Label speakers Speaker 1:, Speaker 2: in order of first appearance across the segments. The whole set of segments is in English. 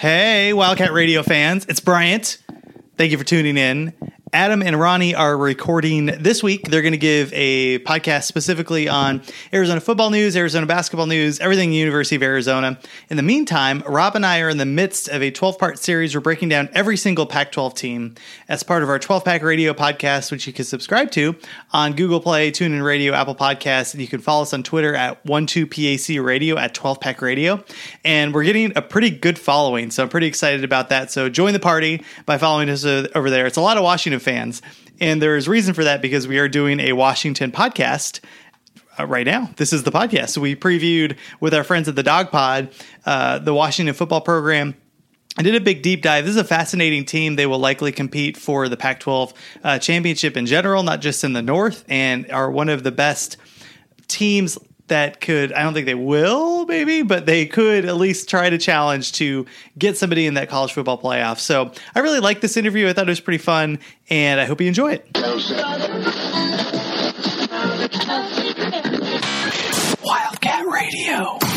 Speaker 1: Hey, Wildcat Radio fans, it's Bryant. Thank you for tuning in. Adam and Ronnie are recording this week. They're going to give a podcast specifically on Arizona football news, Arizona basketball news, everything University of Arizona. In the meantime, Rob and I are in the midst of a 12 part series. We're breaking down every single Pac 12 team as part of our 12 pack radio podcast, which you can subscribe to on Google Play, TuneIn Radio, Apple Podcasts, and you can follow us on Twitter at 12PAC Radio at 12 pack radio. And we're getting a pretty good following, so I'm pretty excited about that. So join the party by following us over there. It's a lot of Washington fans. And there is reason for that because we are doing a Washington podcast uh, right now. This is the podcast. So we previewed with our friends at the Dawg Pod uh, the Washington football program. I did a big deep dive. This is a fascinating team. They will likely compete for the Pac 12 uh, championship in general, not just in the North, and are one of the best teams that could I don't think they will maybe but they could at least try to challenge to get somebody in that college football playoff. So I really like this interview. I thought it was pretty fun and I hope you enjoy it. Wildcat Radio.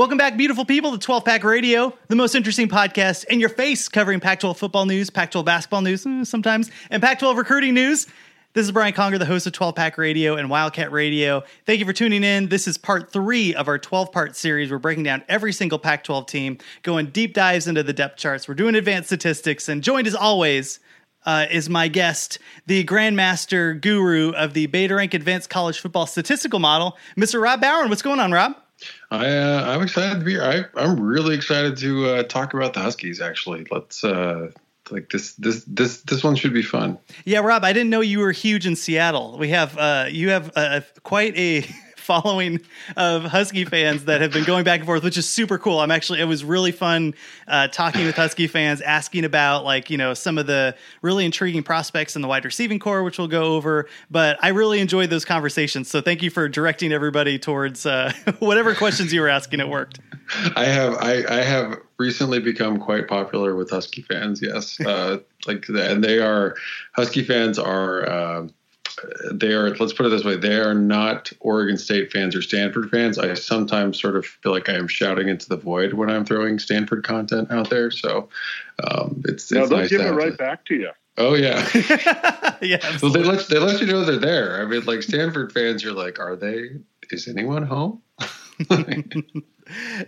Speaker 1: Welcome back, beautiful people, to 12 Pack Radio, the most interesting podcast in your face covering Pac 12 football news, Pac 12 basketball news mm, sometimes, and Pac 12 recruiting news. This is Brian Conger, the host of 12 Pack Radio and Wildcat Radio. Thank you for tuning in. This is part three of our 12 part series. We're breaking down every single Pac 12 team, going deep dives into the depth charts. We're doing advanced statistics, and joined as always uh, is my guest, the grandmaster guru of the Beta Rank Advanced College Football Statistical Model, Mr. Rob Bowen. What's going on, Rob?
Speaker 2: I uh, I'm excited to be here. I, I'm really excited to uh, talk about the Huskies. Actually, let's uh, like this this this this one should be fun.
Speaker 1: Yeah, Rob, I didn't know you were huge in Seattle. We have uh, you have uh, quite a following of Husky fans that have been going back and forth, which is super cool. I'm actually it was really fun uh, talking with Husky fans, asking about like you know some of the really intriguing prospects in the wide receiving corps, which we'll go over. But I really enjoyed those conversations. So thank you for directing everybody towards uh, whatever questions you were asking. It worked.
Speaker 2: I have I, I have recently become quite popular with Husky fans. Yes, uh, like and they are Husky fans are. Uh, they are let's put it this way they are not oregon state fans or stanford fans. I sometimes sort of feel like i am shouting into the void when i'm throwing stanford content out there. So um, it's,
Speaker 3: no,
Speaker 2: it's
Speaker 3: they'll
Speaker 2: nice
Speaker 3: give it right
Speaker 2: to-
Speaker 3: back to you.
Speaker 2: oh yeah.
Speaker 1: Yeah,
Speaker 2: well, they let they let you know they're there. I mean like stanford fans you're like are they is anyone home?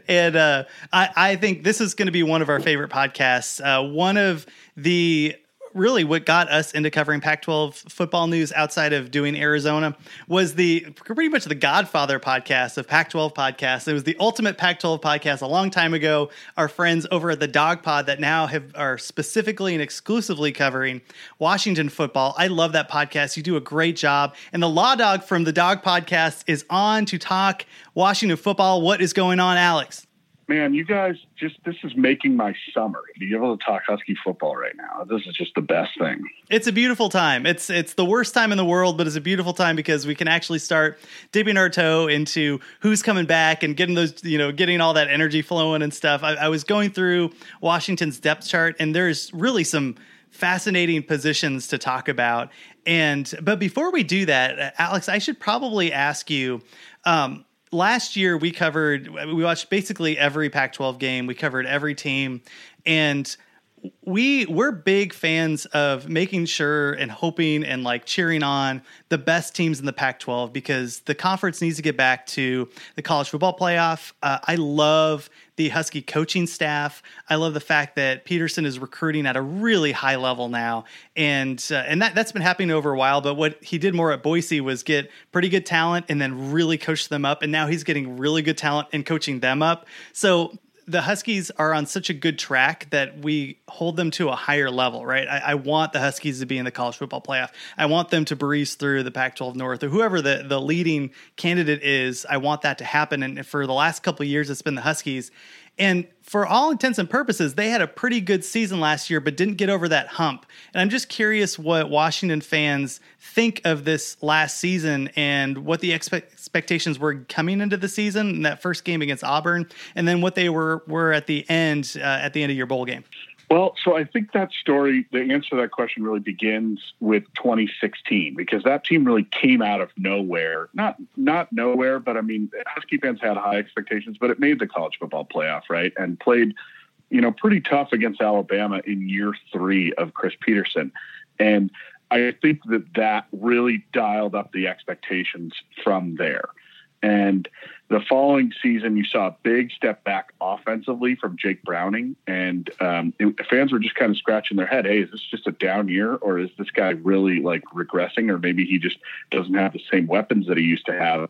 Speaker 1: And uh, I, I think this is going to be one of our favorite podcasts. Uh, one of the really what got us into covering Pac-12 football news outside of doing Arizona was the pretty much the Godfather podcast of Pac-12 podcasts. It was the ultimate Pac-12 podcast a long time ago. Our friends over at the Dawg Pod that now have are specifically and exclusively covering Washington football. I love that podcast. You do a great job. And the Law Dawg from the Dawg Podcast is on to talk Washington football. What is going on, Alex?
Speaker 3: Man, you guys just this is making my summer to be able to talk Husky football right now. This is just the best thing.
Speaker 1: It's a beautiful time. It's it's the worst time in the world, but it's a beautiful time because we can actually start dipping our toe into who's coming back and getting those, you know, getting all that energy flowing and stuff. I, I was going through Washington's depth chart, and there's really some fascinating positions to talk about. And but before we do that, Alex, I should probably ask you. Um, last year we covered we watched basically every Pac-12 game. We covered every team, and we we're big fans of making sure and hoping and like cheering on the best teams in the Pac-12 because the conference needs to get back to the college football playoff. Uh, I love the Husky coaching staff. I love the fact that Petersen is recruiting at a really high level now, and uh, and that that's been happening over a while. But what he did more at Boise was get pretty good talent and then really coach them up, and now he's getting really good talent and coaching them up. So the Huskies are on such a good track that we hold them to a higher level, right? I, I, want the Huskies to be in the college football playoff. I want them to breeze through the Pac-12 North or whoever the, the leading candidate is. I want that to happen. And for the last couple years, it's been the Huskies. And for all intents and purposes, they had a pretty good season last year, but didn't get over that hump. And I'm just curious what Washington fans think of this last season and what the expe- expectations were coming into the season in that first game against Auburn, and then what they were were at the end uh, at the end of your bowl game.
Speaker 3: Well, so I think that story, the answer to that question really begins with 2016 because that team really came out of nowhere. Not not nowhere, but I mean, Husky fans had high expectations, but it made the college football playoff, right? And played, you know, pretty tough against Alabama in year three of Chris Petersen, And I think that that really dialed up the expectations from there. And the following season, you saw a big step back offensively from Jake Browning, and um, it, fans were just kind of scratching their head. Hey, is this just a down year, or is this guy really like regressing, or maybe he just doesn't have the same weapons that he used to have?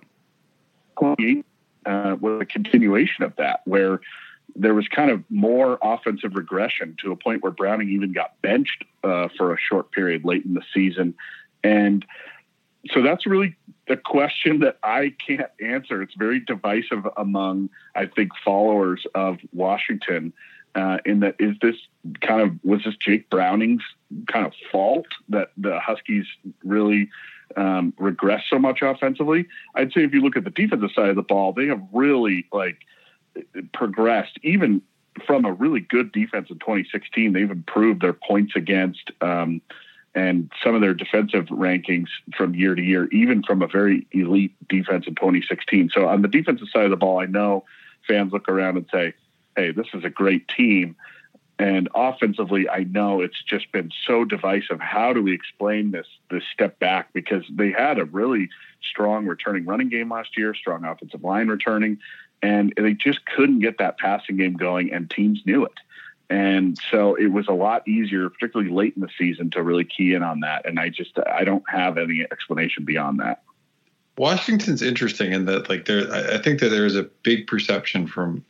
Speaker 3: Uh, was a continuation of that, where there was kind of more offensive regression to a point where Browning even got benched uh, for a short period late in the season, and so that's really the question that I can't answer. It's very divisive among, I think, followers of Washington. Uh, in that, is this kind of was this Jake Browning's kind of fault that the Huskies really um, regress so much offensively? I'd say if you look at the defensive side of the ball, they have really like progressed even from a really good defense in 2016. They've improved their points against. Um, and some of their defensive rankings from year to year, even from a very elite defense in 2016. So on the defensive side of the ball, I know fans look around and say, "Hey, this is a great team." And offensively, I know it's just been so divisive. How do we explain this this step back? Because they had a really strong returning running game last year, strong offensive line returning, and they just couldn't get that passing game going, and teams knew it. And so it was a lot easier, particularly late in the season, to really key in on that. And I just I don't have any explanation beyond that.
Speaker 2: Washington's interesting in that like there I think that there is a big perception from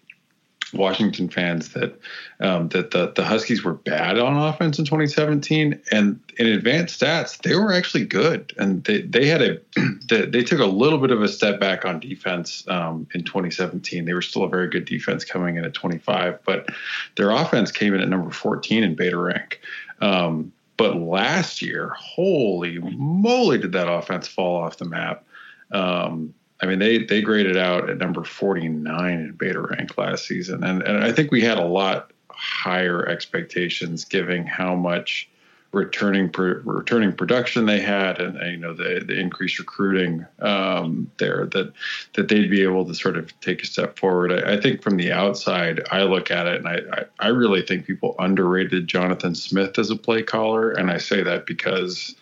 Speaker 2: Washington fans that um, that the the Huskies were bad on offense in 2017, and in advanced stats they were actually good, and they they had a they, took a little bit of a step back on defense um, in 2017. They were still a very good defense coming in at 25, but their offense came in at number 14 in beta rank. Um, but last year, holy moly, did that offense fall off the map? Um, I mean, they they graded out at number 49 in beta rank last season, and and I think we had a lot higher expectations, given how much returning returning production they had, and you know the the increased recruiting um, there that that they'd be able to sort of take a step forward. I, I think from the outside, I look at it, and I, I I really think people underrated Jonathan Smith as a play caller, and I say that because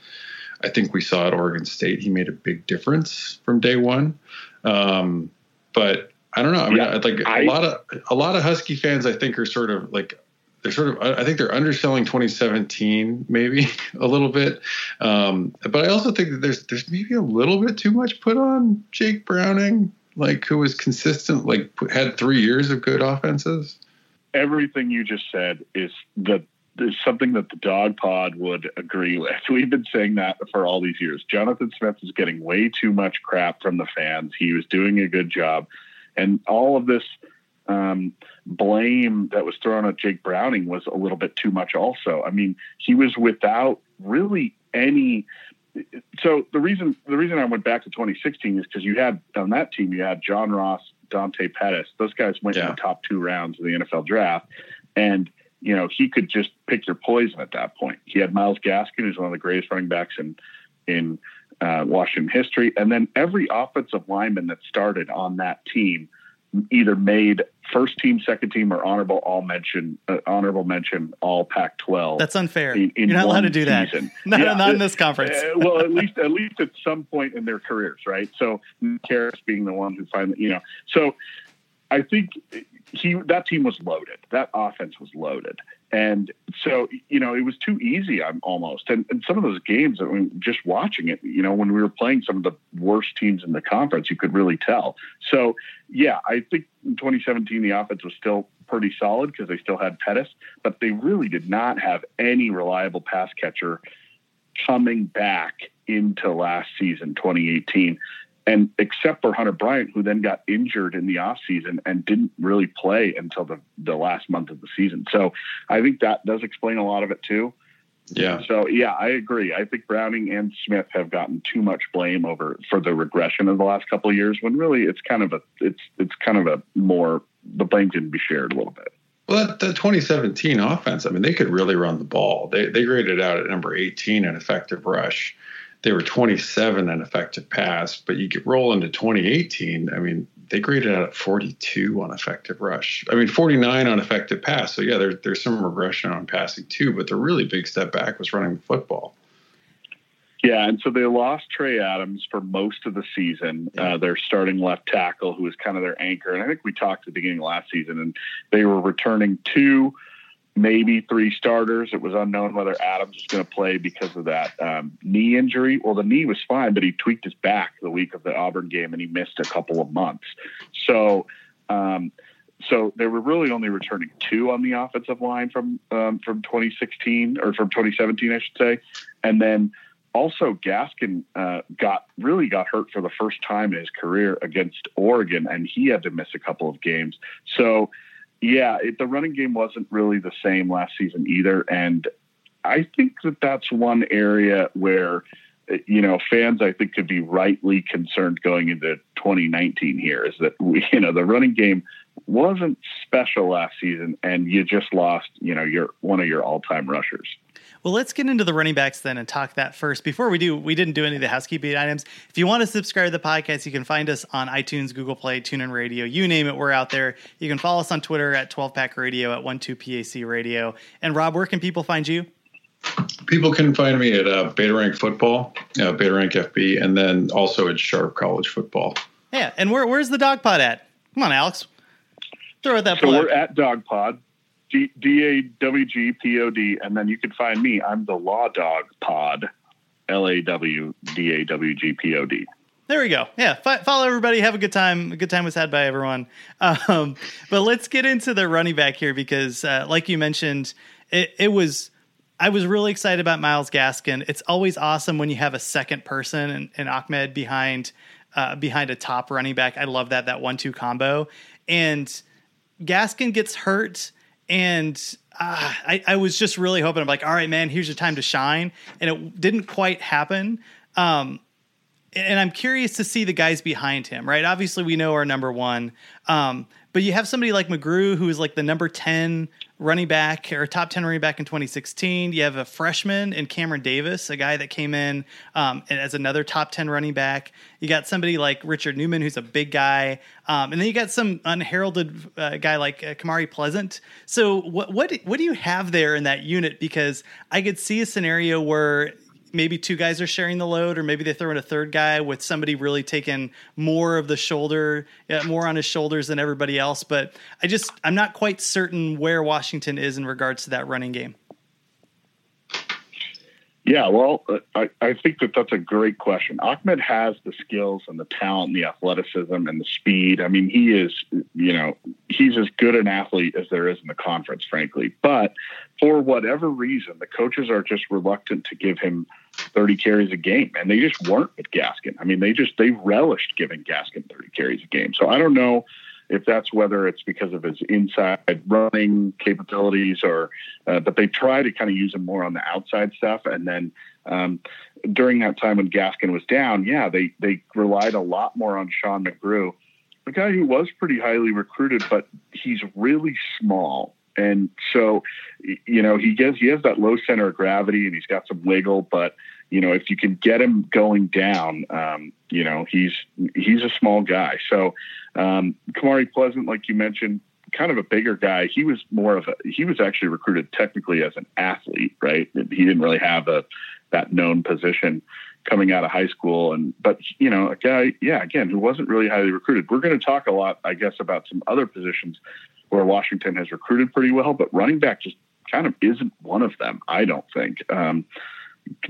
Speaker 2: I think we saw at Oregon State he made a big difference from day one. Um, but I don't know. I mean, yeah, like I, a lot of a lot of Husky fans, I think, are sort of like they're sort of I think they're underselling 2017 maybe a little bit. Um, but I also think that there's there's maybe a little bit too much put on Jake Browning, like who was consistent, like had three years of good offenses.
Speaker 3: Everything you just said is the is something that the dawg pod would agree with. We've been saying that for all these years. Jonathan Smith is getting way too much crap from the fans. He was doing a good job. And all of this um, blame that was thrown at Jake Browning was a little bit too much also. I mean, he was without really any so the reason the reason I went back to 2016 is because you had on that team you had John Ross, Dante Pettis. Those guys went yeah. in the top two rounds of the NFL draft, and you know, he could just pick your poison at that point. He had Myles Gaskin, who's one of the greatest running backs in in uh, Washington history, and then every offensive lineman that started on that team either made first team, second team, or honorable all mention, uh, honorable mention, all Pac-12.
Speaker 1: That's unfair. In, in You're not allowed to do season. that. not, yeah, not in this conference.
Speaker 3: uh, well, at least at least at some point in their careers, right? So Karras being the one who finally, you know, so I think he that team was loaded. That offense was loaded. And so, you know, it was too easy I'm almost. And, and some of those games, I mean, just watching it, you know, when we were playing some of the worst teams in the conference, you could really tell. So, yeah, I think in 2017, the offense was still pretty solid because they still had Pettis, but they really did not have any reliable pass catcher coming back into last season, 2018. And except for Hunter Bryant, who then got injured in the offseason and didn't really play until the, the last month of the season. So I think that does explain a lot of it too.
Speaker 2: Yeah.
Speaker 3: So yeah, I agree. I think Browning and Smith have gotten too much blame over for the regression of the last couple of years when really it's kind of a it's it's kind of a more the blame can be shared a little bit.
Speaker 2: Well, that, the 2017 offense, I mean, they could really run the ball. They they graded out at number 18 in effective rush. They were 27 in effective pass, but you could roll into 2018. I mean, they graded out at 42 on effective rush. I mean, 49 on effective pass. So yeah, there, there's some regression on passing too, but the really big step back was running the football.
Speaker 3: Yeah, and so they lost Trey Adams for most of the season. Uh, their starting left tackle, who was kind of their anchor, and I think we talked at the beginning of last season, and they were returning two, maybe three starters. It was unknown whether Adams was going to play because of that um, knee injury. Well, the knee was fine, but he tweaked his back the week of the Auburn game, and he missed a couple of months. So. Um, so they were really only returning two on the offensive line from um, from 2016 or from 2017, I should say, and then also Gaskin uh, got really got hurt for the first time in his career against Oregon, and he had to miss a couple of games. So, yeah, it, the running game wasn't really the same last season either, and I think that that's one area where uh, you know fans I think could be rightly concerned going into 2019 here is that we, you know the running game wasn't special last season and you just lost you know your one of your all-time rushers
Speaker 1: well, let's get into the running backs then and talk that first. Before we do, we didn't do any of the housekeeping items. If you want to subscribe to the podcast, you can find us on iTunes, Google Play, TuneIn Radio, you name it, we're out there. You can follow us on Twitter at 12 Pack Radio, at 12PAC Radio. And Rob, where can people find you?
Speaker 2: People can find me at uh, Beta Rank Football, uh, Beta Rank FB, and then also at Sharp College Football.
Speaker 1: Yeah, and where, where's the Dawg Pod at? Come on, Alex. Throw it that
Speaker 3: So plug. we're at Dawg Pod. D A W G P O D, and then you can find me. I'm the Law Dawg Pod, L A W D A W G P O D.
Speaker 1: There we go. Yeah, follow everybody. Have a good time. A good time was had by everyone. Um, but let's get into the running back here because, uh, like you mentioned, it, it was. I was really excited about Myles Gaskin. It's always awesome when you have a second person and, and Ahmed behind uh, behind a top running back. I love that that one two combo. And Gaskin gets hurt and uh, I, I, was just really hoping I'm like, all right, man, here's your time to shine, and it didn't quite happen. Um, and I'm curious to see the guys behind him, right? Obviously, we know our number one, um, but you have somebody like McGrew who is like the number ten running back or top 10 running back in 2016. You have a freshman in Cameron Davis, a guy that came in um, as another top 10 running back. You got somebody like Richard Newton, who's a big guy. Um, and then you got some unheralded uh, guy like uh, Kamari Pleasant. So what, what, what do you have there in that unit? Because I could see a scenario where maybe two guys are sharing the load, or maybe they throw in a third guy with somebody really taking more of the shoulder, more on his shoulders than everybody else. But I just, I'm not quite certain where Washington is in regards to that running game.
Speaker 3: Yeah, well, I, I think that that's a great question. Ahmed has the skills and the talent, and the athleticism and the speed. I mean, he is, you know, he's as good an athlete as there is in the conference, frankly. But for whatever reason, the coaches are just reluctant to give him 30 carries a game, and they just weren't with Gaskin. I mean, they just they relished giving Gaskin 30 carries a game. So I don't know if that's whether it's because of his inside running capabilities or, uh, but they try to kind of use him more on the outside stuff. And then um, during that time when Gaskin was down, yeah, they they relied a lot more on Sean McGrew, a guy who was pretty highly recruited, but he's really small. And so, you know, he gets he has that low center of gravity and he's got some wiggle, but you know, if you can get him going down, um, you know, he's he's a small guy. So um, Kamari Pleasant, like you mentioned, kind of a bigger guy. He was more of a he was actually recruited technically as an athlete, right? He didn't really have a that known position coming out of high school and but you know a guy yeah again who wasn't really highly recruited we're going to talk a lot i guess about some other positions where washington has recruited pretty well but running back just kind of isn't one of them i don't think um,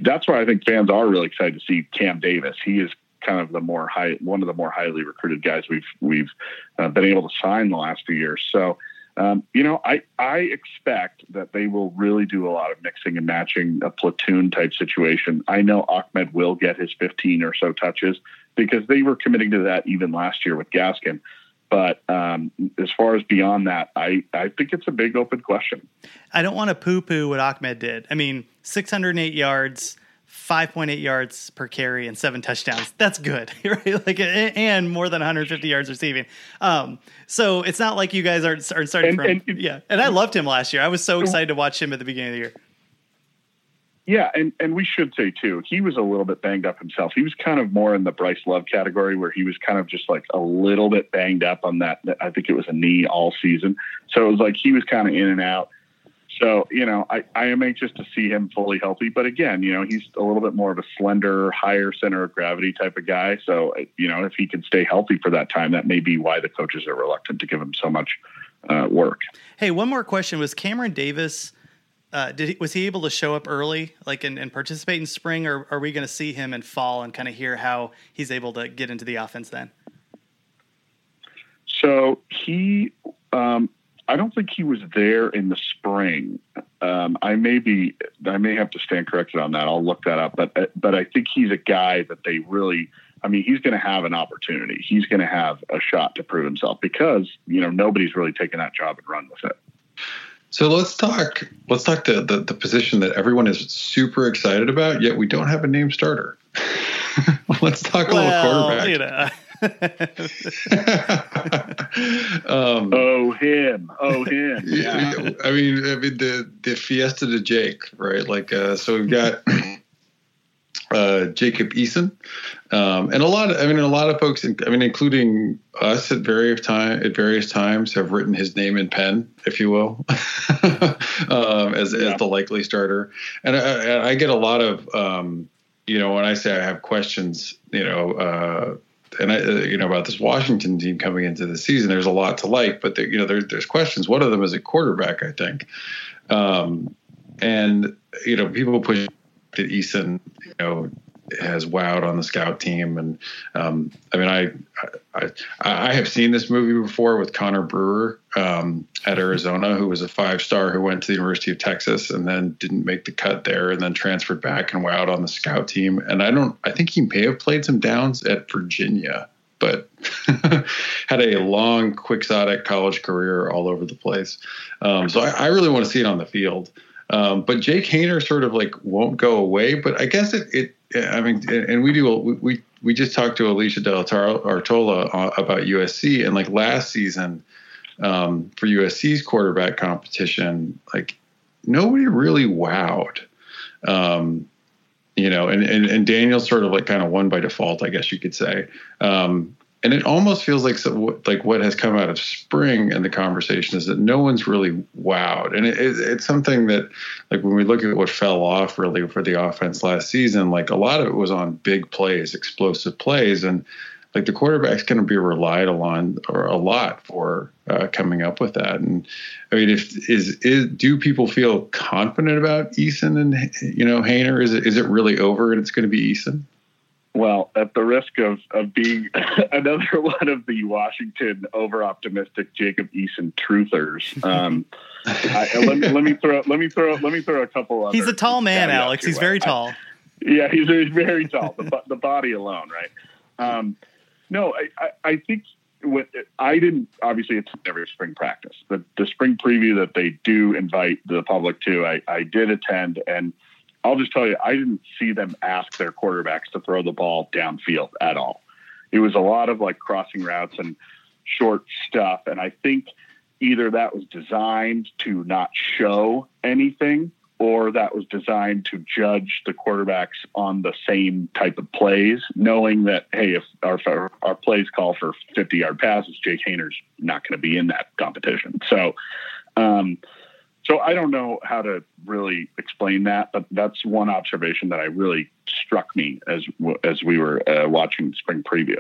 Speaker 3: that's why I think fans are really excited to see Cam Davis. He is kind of the more high, one of the more highly recruited guys we've we've uh, been able to sign the last few years. So, um, you know, I I expect that they will really do a lot of mixing and matching, a platoon type situation. I know Ahmed will get his 15 or so touches because they were committing to that even last year with Gaskin. But um, as far as beyond that, I, I think it's a big open question.
Speaker 1: I don't want to poo poo what Ahmed did. I mean, 608 yards, 5.8 yards per carry and seven touchdowns. That's good, right? Like, and more than 150 yards receiving. Um, so it's not like you guys are, are starting and, from, and, yeah. And I loved him last year. I was so excited to watch him at the beginning of the year.
Speaker 3: Yeah, and, and we should say too, he was a little bit banged up himself. He was kind of more in the Bryce Love category where he was kind of just like a little bit banged up on that. I think it was a knee all season. So it was like he was kind of in and out. So, you know, I, I am anxious to see him fully healthy. But again, you know, he's a little bit more of a slender, higher center of gravity type of guy. So, you know, if he can stay healthy for that time, that may be why the coaches are reluctant to give him so much uh, work.
Speaker 1: Hey, one more question was Cameron Davis. Uh, did he, was he able to show up early, like and, and participate in spring, or are we going to see him in fall and kind of hear how he's able to get into the offense then?
Speaker 3: So he um, I don't think he was there in the spring. Um, I may be, I may have to stand corrected on that. I'll look that up. But but I think he's a guy that they really. I mean, he's going to have an opportunity. He's going to have a shot to prove himself because you know nobody's really taken that job and run with it.
Speaker 2: So let's talk. Let's talk the, the, the position that everyone is super excited about, yet we don't have a name starter. let's talk well, a little quarterback. You know. um,
Speaker 3: oh him, oh him.
Speaker 2: Yeah. I mean, I mean the the Fiesta de Jake, right? Like, uh, so we've got uh, Jacob Eason, um, and a lot. Of, I mean, a lot of folks. I mean, including us at various time at various times have written his name in pen, if you will, um, as yeah. as the likely starter. And I, I get a lot of. Um, you know, when I say I have questions, you know, uh, and I, uh, you know about this Washington team coming into the season. There's a lot to like, but there, you know there, there's questions. One of them is a quarterback, I think, um, and you know people push that Eason, you know, has wowed on the scout team. And um, I mean, I, I I have seen this movie before with Connor Brewer um, at Arizona, who was a five star who went to the University of Texas and then didn't make the cut there, and then transferred back and wowed on the scout team. And I don't, I think he may have played some downs at Virginia. But had a long, quixotic college career all over the place. Um, so I, I really want to see it on the field. Um, but Jake Haener sort of like won't go away. But I guess it, it I mean, and we do we we just talked to Alicia Del Artola uh, about USC, and like last season um, for USC's quarterback competition, like nobody really wowed. Um, you know, and, and and Daniel sort of like kind of won by default, I guess you could say. Um, and it almost feels like so, like what has come out of spring and the conversation is that no one's really wowed, and it, it, it's something that like when we look at what fell off really for the offense last season, like a lot of it was on big plays, explosive plays, and like the quarterback's going to be relied on or a lot for uh, coming up with that. And I mean, if is is do people feel confident about Eason and you know Haener? Is it is it really over and it's going to be Eason?
Speaker 3: Well, at the risk of, of being another one of the Washington over optimistic Jacob Eason truthers, um, I, let, me, let me throw let me throw let me throw a couple. Of.
Speaker 1: He's a tall man, Alex. He's very tall. I,
Speaker 3: yeah, he's, very tall. The, the body alone, right? Um, no, I, I, I think what I didn't obviously it's every spring practice. The the spring preview that they do invite the public to, I, I did attend and I'll just tell you, I didn't see them ask their quarterbacks to throw the ball downfield at all. It was a lot of like crossing routes and short stuff. And I think either that was designed to not show anything or that was designed to judge the quarterbacks on the same type of plays, knowing that, hey, if our, our plays call for 50 yard passes, Jake Haener's not going to be in that competition. So, um, so I don't know how to really explain that, but that's one observation that I really struck me as as we were uh, watching spring preview.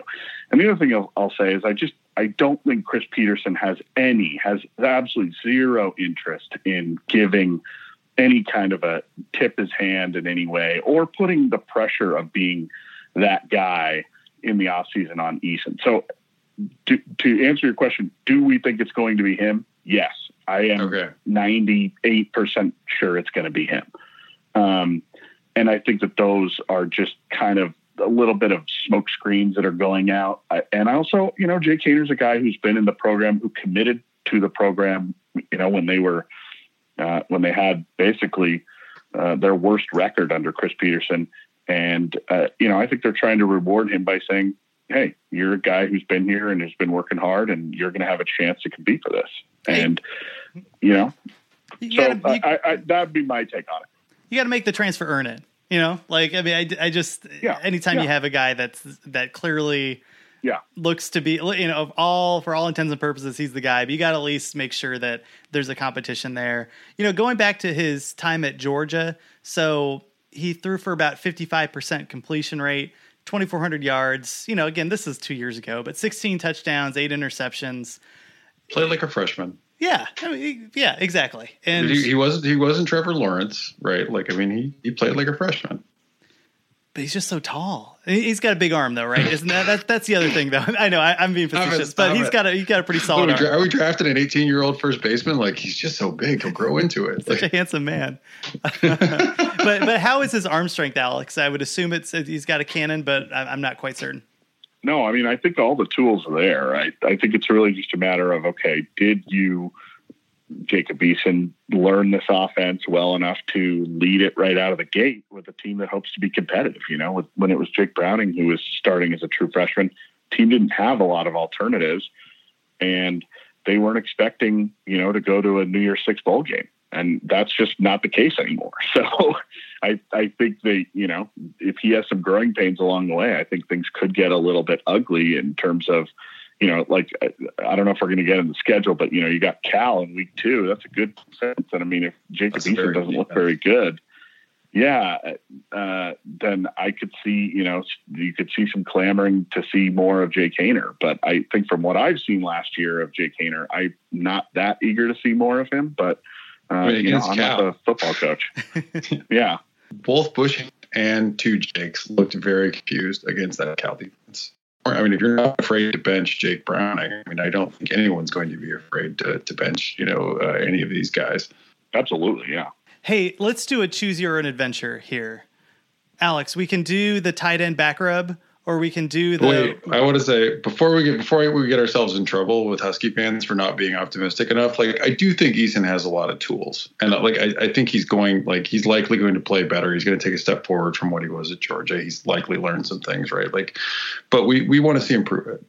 Speaker 3: And the other thing I'll, I'll, say is I just I don't think Chris Petersen has any has absolutely zero interest in giving any kind of a tip his hand in any way or putting the pressure of being that guy in the offseason on Eason. So to, to answer your question, do we think it's going to be him? Yes. I am 98% sure it's going to be him. Um, and I think that those are just kind of a little bit of smoke screens that are going out. I, and also, you know, Jake Haener's a guy who's been in the program, who committed to the program, you know, when they were, uh, when they had basically uh, their worst record under Chris Petersen. And, uh, you know, I think they're trying to reward him by saying, hey, you're a guy who's been here and has been working hard, and you're going to have a chance to compete for this. And, you know,
Speaker 1: You
Speaker 3: so
Speaker 1: gotta, you,
Speaker 3: I, I, that'd be my take on it.
Speaker 1: you gotta make the transfer earn it. You know, like I mean, I, I just
Speaker 3: Yeah,
Speaker 1: anytime you have a guy that's that clearly
Speaker 3: Yeah.
Speaker 1: looks to be you know of all for all intents and purposes he's the guy but you got to at least make sure that there's a competition there you know going back to his time at georgia so he threw for about 55% completion rate 2400 yards you know again this is two years ago but 16 touchdowns eight interceptions
Speaker 2: Played like a freshman.
Speaker 1: yeah I mean, yeah exactly and
Speaker 2: he, he wasn't he wasn't Trevor Lawrence, right? Like I mean, he he played like a freshman.
Speaker 1: But he's just so tall He- he's got a big arm though right isn't that that's, that's the other thing though i know I, i'm being
Speaker 2: Stop it,
Speaker 1: facetious but
Speaker 2: stop
Speaker 1: he's
Speaker 2: it.
Speaker 1: got a he's got a pretty
Speaker 2: Are
Speaker 1: solid
Speaker 2: we,
Speaker 1: arm
Speaker 2: dra- are we drafting an 18 year old first baseman? Like he's just so big, he'll grow into it.
Speaker 1: such a handsome man. but but how is his arm strength, Alex? I would assume it's he's got a cannon, but I- I'm not quite certain.
Speaker 3: No, I mean, I think all the tools are there. I, I think it's really just a matter of, okay, did you, Jacob Eason, learn this offense well enough to lead it right out of the gate with a team that hopes to be competitive? You know, with, when it was Jake Browning who was starting as a true freshman, team didn't have a lot of alternatives, and they weren't expecting, you know, to go to a New Year's Six bowl game. And that's just not the case anymore. So I, I think they, you know, if he has some growing pains along the way, I think things could get a little bit ugly in terms of, you know, like I, I don't know if we're going to get in the schedule, but you know, you got Cal in week two. That's a good sense. And I mean, if Jacob
Speaker 2: a
Speaker 3: Eason doesn't look very good, yeah, uh, then I could see, you know, you could see some clamoring to see more of Jake Haener. But I think from what I've seen last year of Jake Haener, I'm not that eager to see more of him. But uh,
Speaker 2: mean,
Speaker 3: you know, I'm
Speaker 2: Cal.
Speaker 3: not the football coach. yeah.
Speaker 2: both Bush and two Jakes looked very confused against that Cal defense. I mean, if you're not afraid to bench Jake Browning, I mean, I don't think anyone's going to be afraid to, to bench, you know, uh, any of these guys.
Speaker 3: Absolutely, yeah.
Speaker 1: Hey, let's do a choose your own adventure here, Alex. We can do the tight end back rub, or we can do the.
Speaker 2: Wait, I want to say before we get before we get ourselves in trouble with Husky fans for not being optimistic enough. Like, I do think Eason has a lot of tools, and like I, I think he's going like he's likely going to play better. He's going to take a step forward from what he was at Georgia. He's likely learned some things, right? Like, but we we want to see him prove it.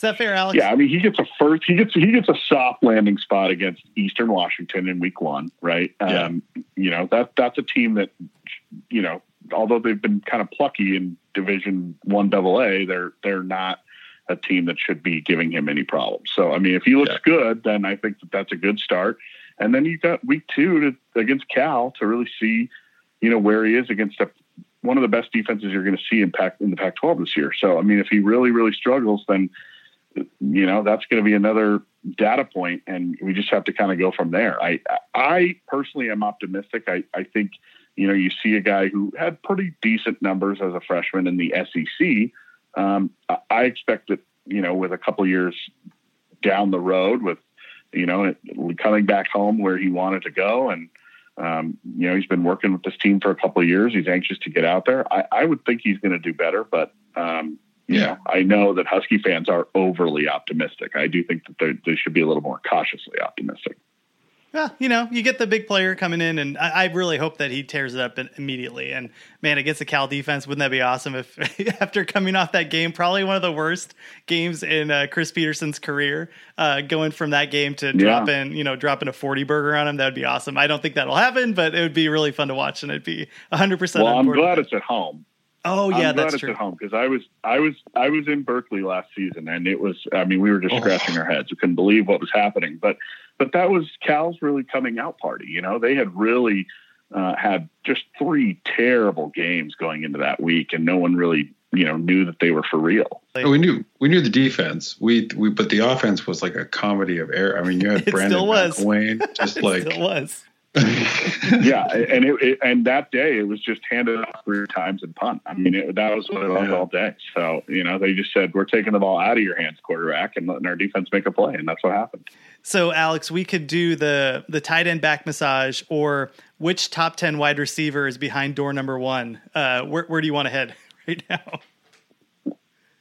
Speaker 1: Is that fair, Alex?
Speaker 3: Yeah, I mean, he gets a first. He gets he gets a soft landing spot against Eastern Washington in Week One, right?
Speaker 2: Yeah.
Speaker 3: Um, you know that that's a team that, you know, although they've been kind of plucky in Division One Double A, they're they're not a team that should be giving him any problems. So, I mean, if he looks
Speaker 2: Yeah.
Speaker 3: good, then I think that that's a good start. And then you've got Week Two to, against Cal to really see, you know, where he is against a, one of the best defenses you're going to see in Pac in the Pac-12 this year. So, I mean, if he really really struggles, then you know that's going to be another data point and we just have to kind of go from there i i personally am optimistic i i think you know you see a guy who had pretty decent numbers as a freshman in the sec um, I- expect that you know with a couple years down the road with you know coming back home where he wanted to go and um, you know he's been working with this team for a couple of years he's anxious to get out there i, I would think he's going to do better but um,
Speaker 2: Yeah.
Speaker 3: know, I know that Husky fans are overly optimistic. I do think that they should be a little more cautiously optimistic.
Speaker 1: Well, you know, you get the big player coming in, and I, I really hope that he tears it up immediately. And man, against the Cal defense, wouldn't that be awesome if after coming off that game, probably one of the worst games in uh, Chris Petersen's career, uh, going from that game to dropping, you know, dropping a forty burger on him, that would be awesome. I don't think that'll happen, but it would be really fun to watch, and it'd be hundred percent.
Speaker 3: Well, I'm glad it's at home.
Speaker 1: Oh yeah,
Speaker 3: I'm glad
Speaker 1: that's
Speaker 3: it's
Speaker 1: true.
Speaker 3: at home because I was I was I was in Berkeley last season and it was I mean we were just
Speaker 2: Oh.
Speaker 3: scratching our heads. We couldn't believe what was happening. But but that was Cal's really coming out party. You know they had really uh, had just three terrible games going into that week and no one really you know knew that they were for real.
Speaker 2: We knew we knew the defense. We we but the offense was like a comedy of error. I mean, you had
Speaker 1: It
Speaker 2: Brandon
Speaker 1: still was.
Speaker 2: McIlwain just
Speaker 1: It
Speaker 2: like
Speaker 1: still was.
Speaker 3: Yeah, and it, it and that day it was just handed off three times and punt. I mean, it, that was what it was
Speaker 2: Yeah.
Speaker 3: all day. So you know, they just said we're taking the ball out of your hands, quarterback, and letting our defense make a play, and that's what happened.
Speaker 1: So, Alex, we could do the the tight end back massage, or which top ten wide receiver is behind door number one? Uh, where where do you want to head right now?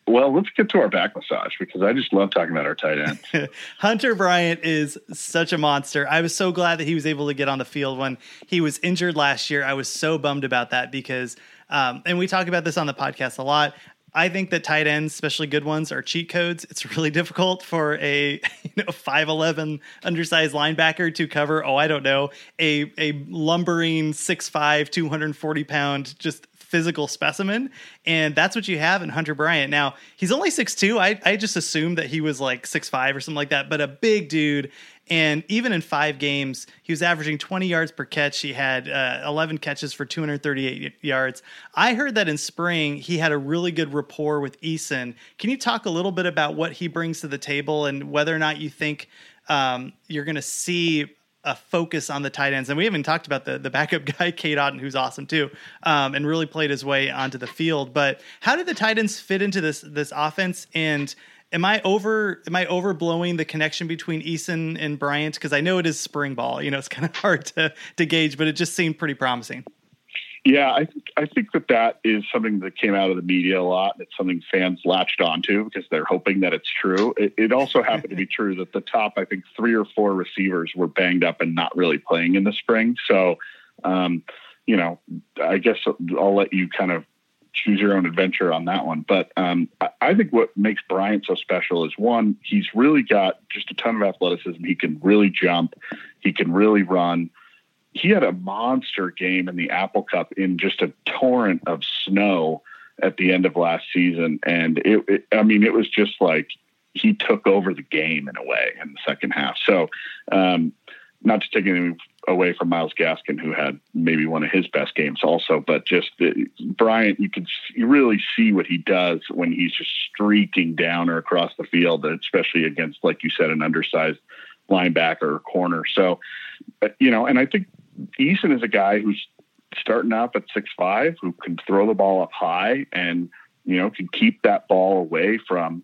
Speaker 3: Well, let's get to our back massage because I just love talking about our tight end.
Speaker 1: Hunter Bryant is such a monster. I was so glad that he was able to get on the field when he was injured last year. I was so bummed about that because Um, and we talk about this on the podcast a lot. I think that tight ends, especially good ones, are cheat codes. It's really difficult for a you know five eleven undersized linebacker to cover. Oh, I don't know a a lumbering 6'5", 240 pound just physical specimen, and that's what you have in Hunter Bryant. Now he's only six two. I I just assumed that he was like six five or something like that, but a big dude. And even in five games, he was averaging 20 yards per catch. He had uh, 11 catches for 238 yards. I heard that in spring, he had a really good rapport with Eason. Can you talk a little bit about what he brings to the table and whether or not you think um, you're going to see a focus on the tight ends. And we haven't talked about the the backup guy, Cade Otton, who's awesome too, um, and really played his way onto the field. But how did the tight ends fit into this this offense? And am I over am I overblowing the connection between Eason and Bryant? Because I know it is spring ball. You know, it's kind of hard to to gauge, but it just seemed pretty promising.
Speaker 3: Yeah, I think I think that that is something that came out of the media a lot. And it's something fans latched onto because they're hoping that it's true. It, it also happened to be true that the top, I think, three or four receivers were banged up and not really playing in the spring. So, um, you know, I guess I'll let you kind of choose your own adventure on that one. But um, I, I think what makes Bryant so special is one, he's really got just a ton of athleticism. He can really jump. He can really run he had a monster game in the Apple Cup in just a torrent of snow at the end of last season, and it, it, I mean, it was just like he took over the game in a way in the second half. So, um, not to take anything away from Myles Gaskin, who had maybe one of his best games also, but just uh, Bryant, you could you really see what he does when he's just streaking down or across the field, especially against, like you said, an undersized linebacker or corner. So, uh, you know, and I think Eason is a guy who's starting off at six five, who can throw the ball up high and you know can keep that ball away from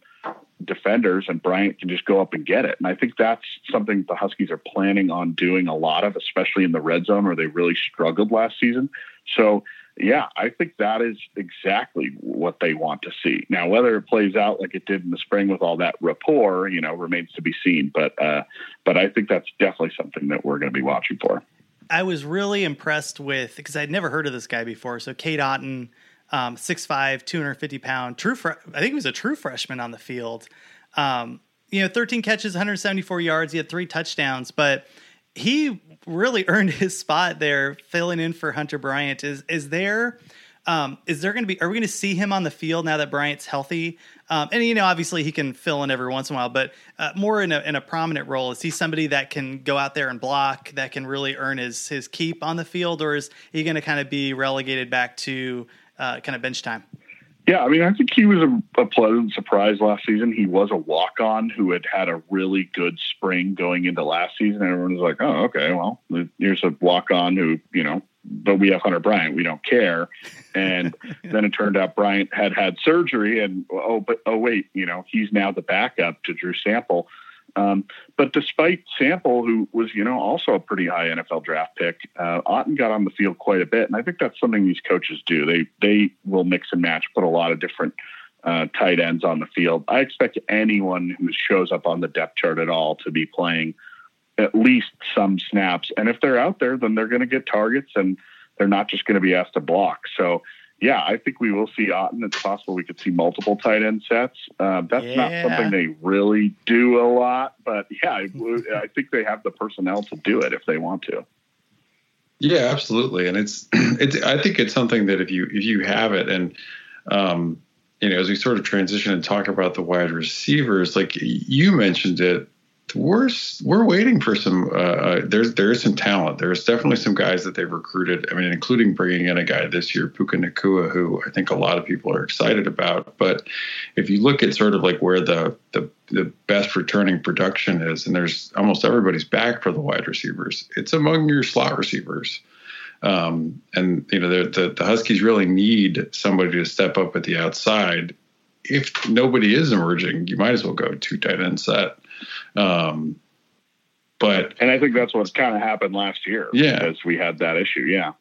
Speaker 3: defenders, and Bryant can just go up and get it. And I think that's something the Huskies are planning on doing a lot of, especially in the red zone where they really struggled last season. So. Yeah, I think that is exactly what they want to see. Now, whether it plays out like it did in the spring with all that rapport, you know, remains to be seen. But, uh, but I think that's definitely something that we're going to be watching for.
Speaker 1: I was really impressed with because I'd never heard of this guy before. So Cade Otton, um, 6'5", 250 pound, true. I think he was a true freshman on the field. Um, you know, 13 catches, 174 yards. He had three touchdowns, but he really earned his spot there, filling in for Hunter Bryant. Is is there? Um, is there going to be? Are we going to see him on the field now that Bryant's healthy? Um, and you know, obviously he can fill in every once in a while, but uh, more in a in a prominent role. Is he somebody that can go out there and block, that can really earn his his keep on the field, or is he going to kind of be relegated back to uh, kind of bench time?
Speaker 3: Yeah, I mean, I think he was a, a pleasant surprise last season. He was a walk on who had had a really good spring going into last season. And everyone was like, oh, okay, well, here's a walk on who, you know, but we have Hunter Bryant. We don't care. And then it turned out Bryant had had surgery, and oh, but oh wait, you know he's now the backup to Drew Sample. Um, but despite Sample, who was you know also a pretty high NFL draft pick, uh, Otton got on the field quite a bit, and I think that's something these coaches do. They they will mix and match, put a lot of different uh, tight ends on the field. I expect anyone who shows up on the depth chart at all to be playing at least some snaps. And if they're out there, then they're going to get targets and they're not just going to be asked to block. So, yeah, I think we will see Otton. It's possible we could see multiple tight end sets. Uh, that's yeah. not something they really do a lot, but yeah, I, I think they have the personnel to do it if they want to.
Speaker 2: Yeah, absolutely, and it's it's. I think it's something that if you if you have it, and um, you know, as we sort of transition and talk about the wide receivers, like you mentioned it, we're we're waiting for some. Uh, uh, there's there is some talent. There's definitely some guys that they've recruited. I mean, including bringing in a guy this year, Puka Nacua, who I think a lot of people are excited about. But if you look at sort of like where the the the best returning production is, and there's almost everybody's back for the wide receivers. It's among your slot receivers. Um, and you know the, the the Huskies really need somebody to step up at the outside. If nobody is emerging, you might as well go two tight end set. Um, but
Speaker 3: and I think that's what's kind of happened last year.
Speaker 2: Yeah,
Speaker 3: because we had that issue. Yeah.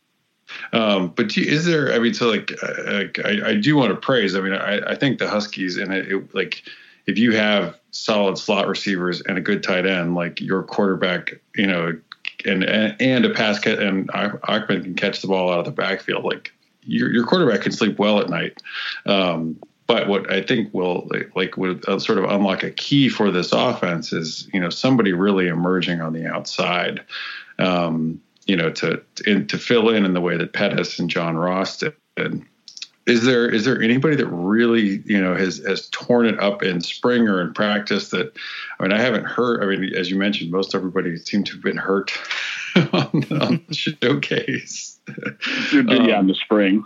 Speaker 2: Um, but is there? I mean, so like, uh, I, I, do want to praise. I mean, I, I think the Huskies and it, it, like if you have solid slot receivers and a good tight end, like your quarterback, you know, and and, and a pass cat and Ahman can catch the ball out of the backfield, like your, your quarterback can sleep well at night. Um, but what I think will like, would uh, sort of unlock a key for this offense is you know somebody really emerging on the outside, um, you know to in, to fill in in the way that Pettis and John Ross did. Is there is there anybody that really you know has has torn it up in spring or in practice that I mean I haven't heard I mean as you mentioned most everybody seemed to have been hurt on, on the showcase.
Speaker 3: Um, in the spring.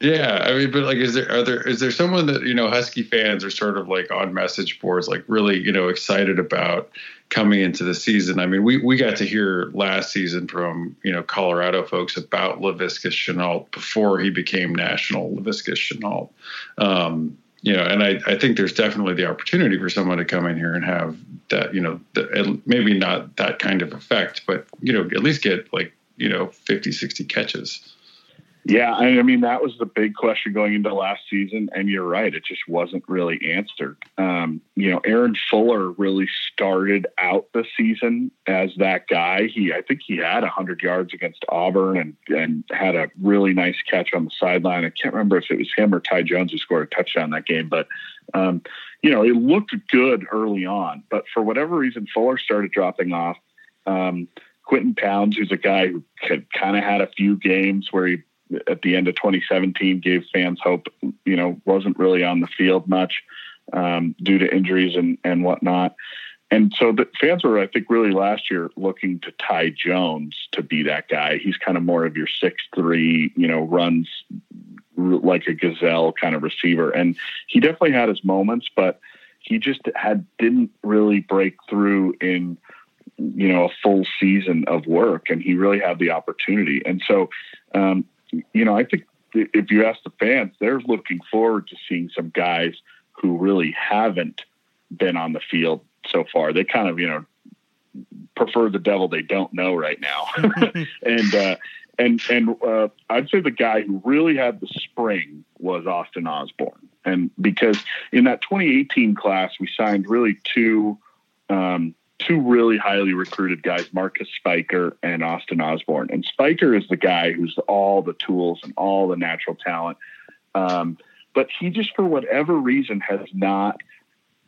Speaker 2: Yeah, I mean, but like, is there are there is there someone that you know Husky fans are sort of like on message boards, like really you know excited about coming into the season? I mean, we we got to hear last season from you know Colorado folks about Laviska Shenault before he became national Laviska Shenault. Um, you know, and I, I think there's definitely the opportunity for someone to come in here and have that, you know, the, maybe not that kind of effect, but, you know, at least get like, you know, 50, 60 catches.
Speaker 3: Yeah, I mean that was the big question going into last season, and you're right; it just wasn't really answered. Um, you know, Aaron Fuller really started out the season as that guy. He, I think, he had 100 yards against Auburn and and had a really nice catch on the sideline. I can't remember if it was him or Ty Jones who scored a touchdown that game, but um, you know, it looked good early on. But for whatever reason, Fuller started dropping off. Um, Quinten Pounds, who's a guy who kind of had a few games where he at the end of 2017 gave fans hope. You know, wasn't really on the field much um, due to injuries and and whatnot. And so the fans were, I think, really last year looking to Ty Jones to be that guy. He's kind of more of your six three, you know, runs like a gazelle kind of receiver, and he definitely had his moments, but he just had didn't really break through in you know a full season of work, and he really had the opportunity. And so um, you know, I think if you ask the fans, they're looking forward to seeing some guys who really haven't been on the field so far. They kind of, you know, prefer the devil they don't know right now. and uh, and and uh, I'd say the guy who really had the spring was Austin Osborne, and because in that 2018 class we signed really two um, two really highly recruited guys, Marcus Spiker and Austin Osborne. And Spiker is the guy who's all the tools and all the natural talent. Um, but he just, for whatever reason, has not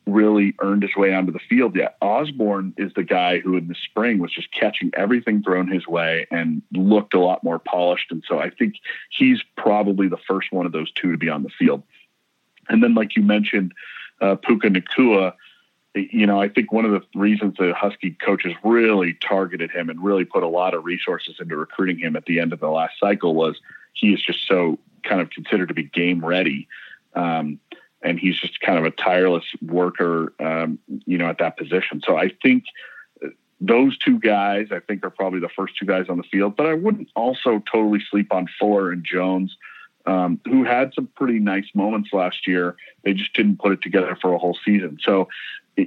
Speaker 3: really earned his way onto the field yet. Osborne is the guy who in the spring was just catching everything thrown his way and looked a lot more polished. And so I think he's probably the first one of those two to be on the field. And then, like you mentioned, uh, Puka Nacua you know, I think one of the reasons the Husky coaches really targeted him and really put a lot of resources into recruiting him at the end of the last cycle was he is just so kind of considered to be game ready. Um, and he's just kind of a tireless worker, um, you know, at that position. So I think those two guys, I think, are probably the first two guys on the field. But I wouldn't also totally sleep on Fuller and Jones, um, who had some pretty nice moments last year. They just didn't put it together for a whole season. So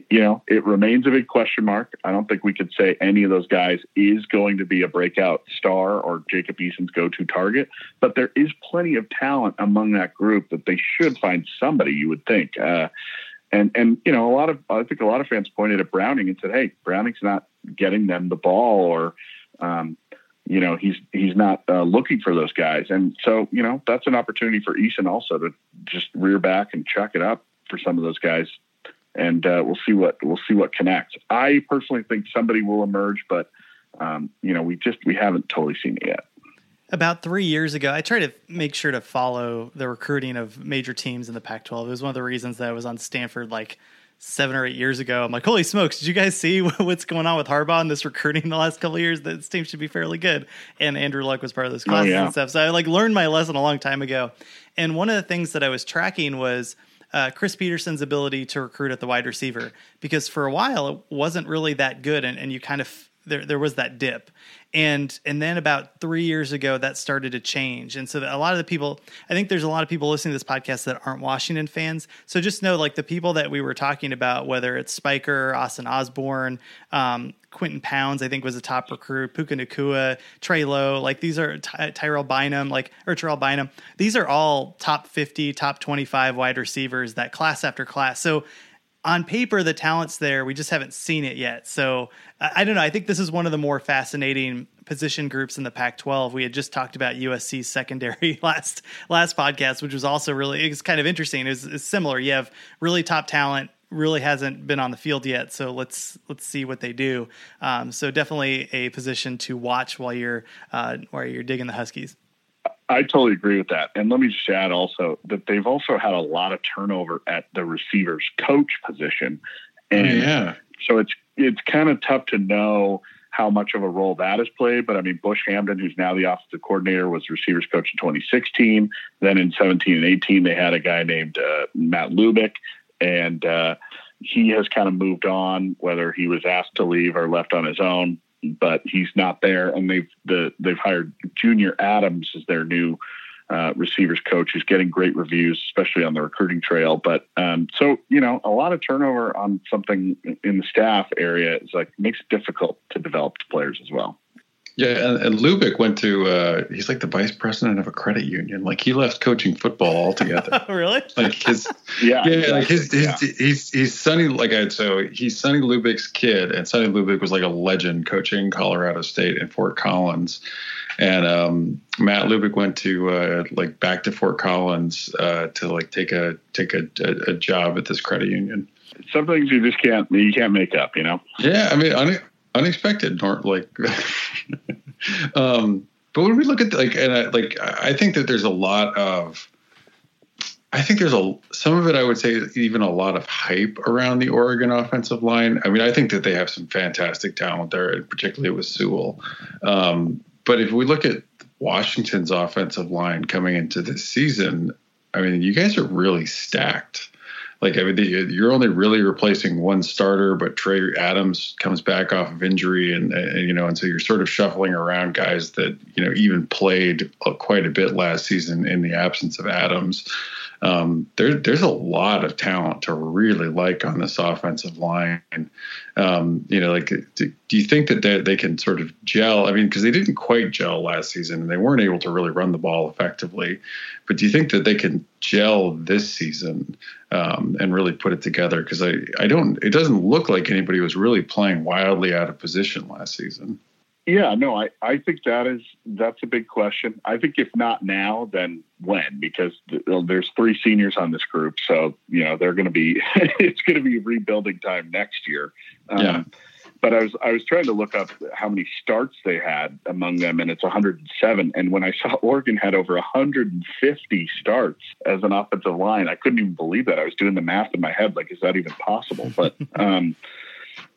Speaker 3: you know, it remains a big question mark. I don't think we could say any of those guys is going to be a breakout star or Jacob Eason's go-to target, but there is plenty of talent among that group that they should find somebody. You would think, uh, and and you know, a lot of I think a lot of fans pointed at Browning and said, "Hey, Browning's not getting them the ball," or um, you know, he's he's not uh, looking for those guys, and so you know, that's an opportunity for Eason also to just rear back and chuck it up for some of those guys and uh, we'll see what we'll see what connects. I personally think somebody will emerge, but um, you know, we just we haven't totally seen it yet.
Speaker 1: About three years ago, I tried to make sure to follow the recruiting of major teams in the Pac-12. It was one of the reasons that I was on Stanford like seven or eight years ago. I'm like, holy smokes, did you guys see what's going on with Harbaugh and this recruiting in the last couple of years? This team should be fairly good. And Andrew Luck was part of those oh, classes oh, yeah. and stuff. So I like learned my lesson a long time ago. And one of the things that I was tracking was – uh, Chris Petersen's ability to recruit at the wide receiver because for a while it wasn't really that good, and, and you kind of there there was that dip, and and then about three years ago that started to change. And so a lot of the people i think there's a lot of people listening to this podcast that aren't washington fans. So just know like the people that we were talking about whether it's spiker austin osborne um, quinten pounds i think was a top recruit puka nacua trey lowe like these are Ty- tyrell bynum like or terrell bynum. These are all top 50 top 25 wide receivers that class after class. So on paper the talent's there. We just haven't seen it yet. So I, I don't know. I think this is one of the more fascinating position groups in the Pac-12. We had just talked about USC's secondary last last podcast, which was also really it's kind of interesting. It's, it's similar. You have really top talent really hasn't been on the field yet. So let's let's see what they do. Um, so definitely a position to watch while you're uh, while you're digging the Huskies.
Speaker 3: I totally agree with that. And let me just add also that they've also had a lot of turnover at the receivers coach position. And oh, yeah. so it's it's kind of tough to know how much of a role that has played. But I mean, Bush Hamdan, who's now the offensive coordinator, was receivers coach in 2016. Then in 17 and 18, they had a guy named uh, Matt Lubick, and uh, he has kind of moved on, whether he was asked to leave or left on his own but he's not there. And they've the they've hired Junior Adams as their new uh, receivers coach, who's getting great reviews, especially on the recruiting trail. But um, so you know, a lot of turnover on something in the staff area is like makes it difficult to develop players as well.
Speaker 2: Yeah, and, and Lubick went to uh, he's like the vice president of a credit union. Like he left coaching football altogether.
Speaker 1: really?
Speaker 2: Like his yeah, yeah, like his, his yeah. he's he's Sonny like I so he's Sonny Lubick's kid, and Sonny Lubick was like a legend coaching Colorado State in Fort Collins. And um, Matt Lubick went to uh, like back to Fort Collins uh, to like take a take a, a, a job at this credit union.
Speaker 3: Some things you just can't you can't make up, you know.
Speaker 2: Yeah, I mean, unexpected, nor like. um, but when we look at like, and I, like, I think that there's a lot of, I think there's a some of it. I would say even a lot of hype around the Oregon offensive line. I mean, I think that they have some fantastic talent there, and particularly with Sewell. Um, but if we look at Washington's offensive line coming into this season, I mean, you guys are really stacked like I mean, you're only really replacing one starter, but Trey Adams comes back off of injury, and, and, you know, and so you're sort of shuffling around guys that you know even played quite a bit last season in the absence of Adams um, there, there's a lot of talent to really like on this offensive line. Um, you know, like, do, do, you think that they, they can sort of gel? I mean, because they didn't quite gel last season and they weren't able to really run the ball effectively. But do you think that they can gel this season um, and really put it together? Because I, I don't, it doesn't look like anybody was really playing wildly out of position last season.
Speaker 3: Yeah, no, I, I think that is that's a big question. I think if not now, then when? Because th- there's three seniors on this group, so you know they're going to be it's going to be rebuilding time next year.
Speaker 2: Um, yeah.
Speaker 3: But I was I was trying to look up how many starts they had among them, and it's 107. And when I saw Oregon had over 150 starts as an offensive line, I couldn't even believe that. I was doing the math in my head, like, is that even possible? But um,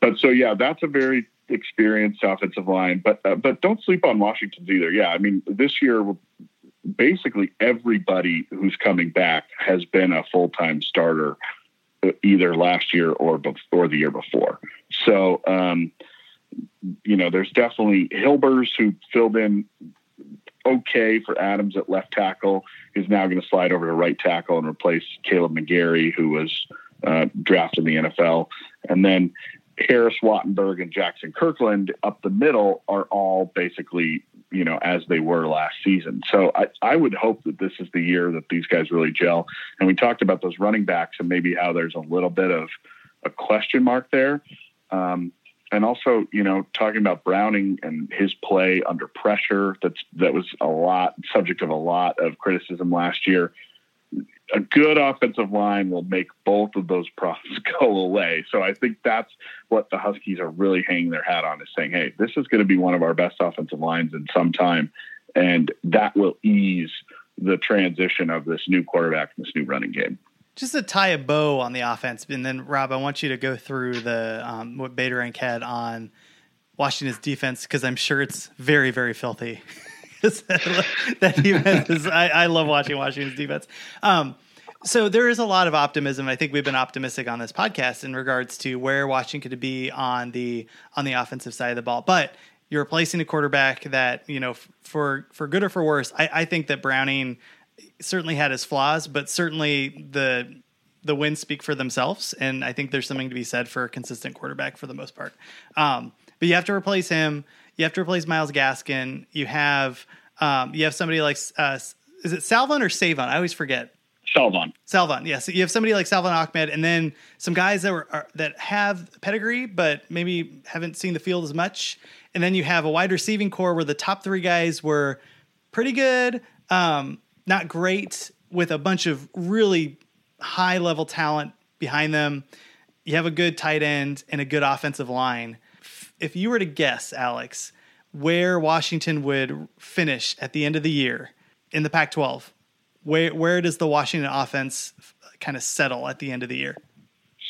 Speaker 3: but so yeah, that's a very experienced offensive line, but uh, but don't sleep on Washington's either. Yeah, I mean this year basically everybody who's coming back has been a full time starter uh, either last year or before the year before. So um, you know, there's definitely Hilbers who filled in okay for Adams at left tackle is now going to slide over to right tackle and replace Kaleb McGary, who was uh, drafted in the NFL. And then Harris Wattenberg and Jaxson Kirkland up the middle are all basically, you know, as they were last season. So I, I would hope that this is the year that these guys really gel. And we talked about those running backs and maybe how there's a little bit of a question mark there. Um, and also, you know, talking about Browning and his play under pressure, that's that was a lot subject of a lot of criticism last year a good offensive line will make both of those problems go away. So I think that's what the Huskies are really hanging their hat on is saying, hey, this is going to be one of our best offensive lines in some time. And that will ease the transition of this new quarterback and this new running game.
Speaker 1: Just to tie a bow on the offense, and then Rob, I want you to go through the um, what Beta had on Washington's defense because I'm sure it's very, very filthy. that defense is, I, I, love watching Washington's defense. Um, so there is a lot of optimism. I think we've been optimistic on this podcast in regards to where Washington could be on the on the offensive side of the ball. But you're replacing a quarterback that you know for for good or for worse. I, I think that Browning certainly had his flaws, but certainly the the wins speak for themselves, and I think there's something to be said for a consistent quarterback for the most part. Um, but you have to replace him. You have to replace Myles Gaskin. You have um, you have somebody like uh, is it Salvon or Savon? I always forget.
Speaker 3: Salvon.
Speaker 1: Salvon, yes. Yeah, so you have somebody like Salvon Ahmed, and then some guys that were are, that have pedigree, but maybe haven't seen the field as much. And then you have a wide receiving corps where the top three guys were pretty good, um, not great, with a bunch of really high level talent behind them. You have a good tight end and a good offensive line. If you were to guess, Alex, where Washington would finish at the end of the year in the Pac 12, where, where does the Washington offense kind of settle at the end of the year?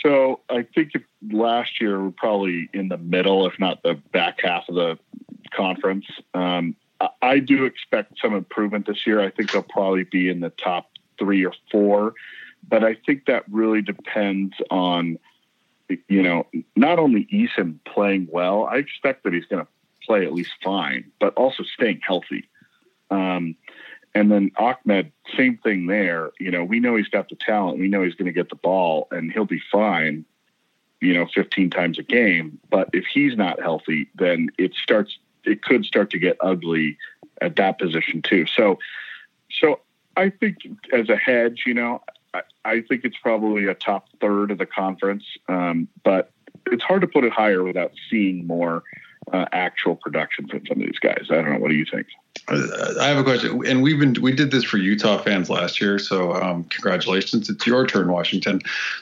Speaker 3: So I think last year we're probably in the middle, if not the back half of the conference. Um, I do expect some improvement this year. I think they'll probably be in the top three or four, but I think that really depends on, you know, not only Eason playing well. I expect that he's going to play at least fine, but also staying healthy. Um, and then Ahmed, same thing there. You know, we know he's got the talent. We know he's going to get the ball, and he'll be fine. You know, 15 times a game. But if he's not healthy, then it starts. It could start to get ugly at that position too. So, so I think as a hedge, you know, I, think it's probably a top third of the conference. Um, but it's hard to put it higher without seeing more uh, actual production from some of these guys. I don't know. What do you think?
Speaker 2: Uh, I have a question, and we've been we did this for Utah fans last year, so um, congratulations! It's your turn, Washington.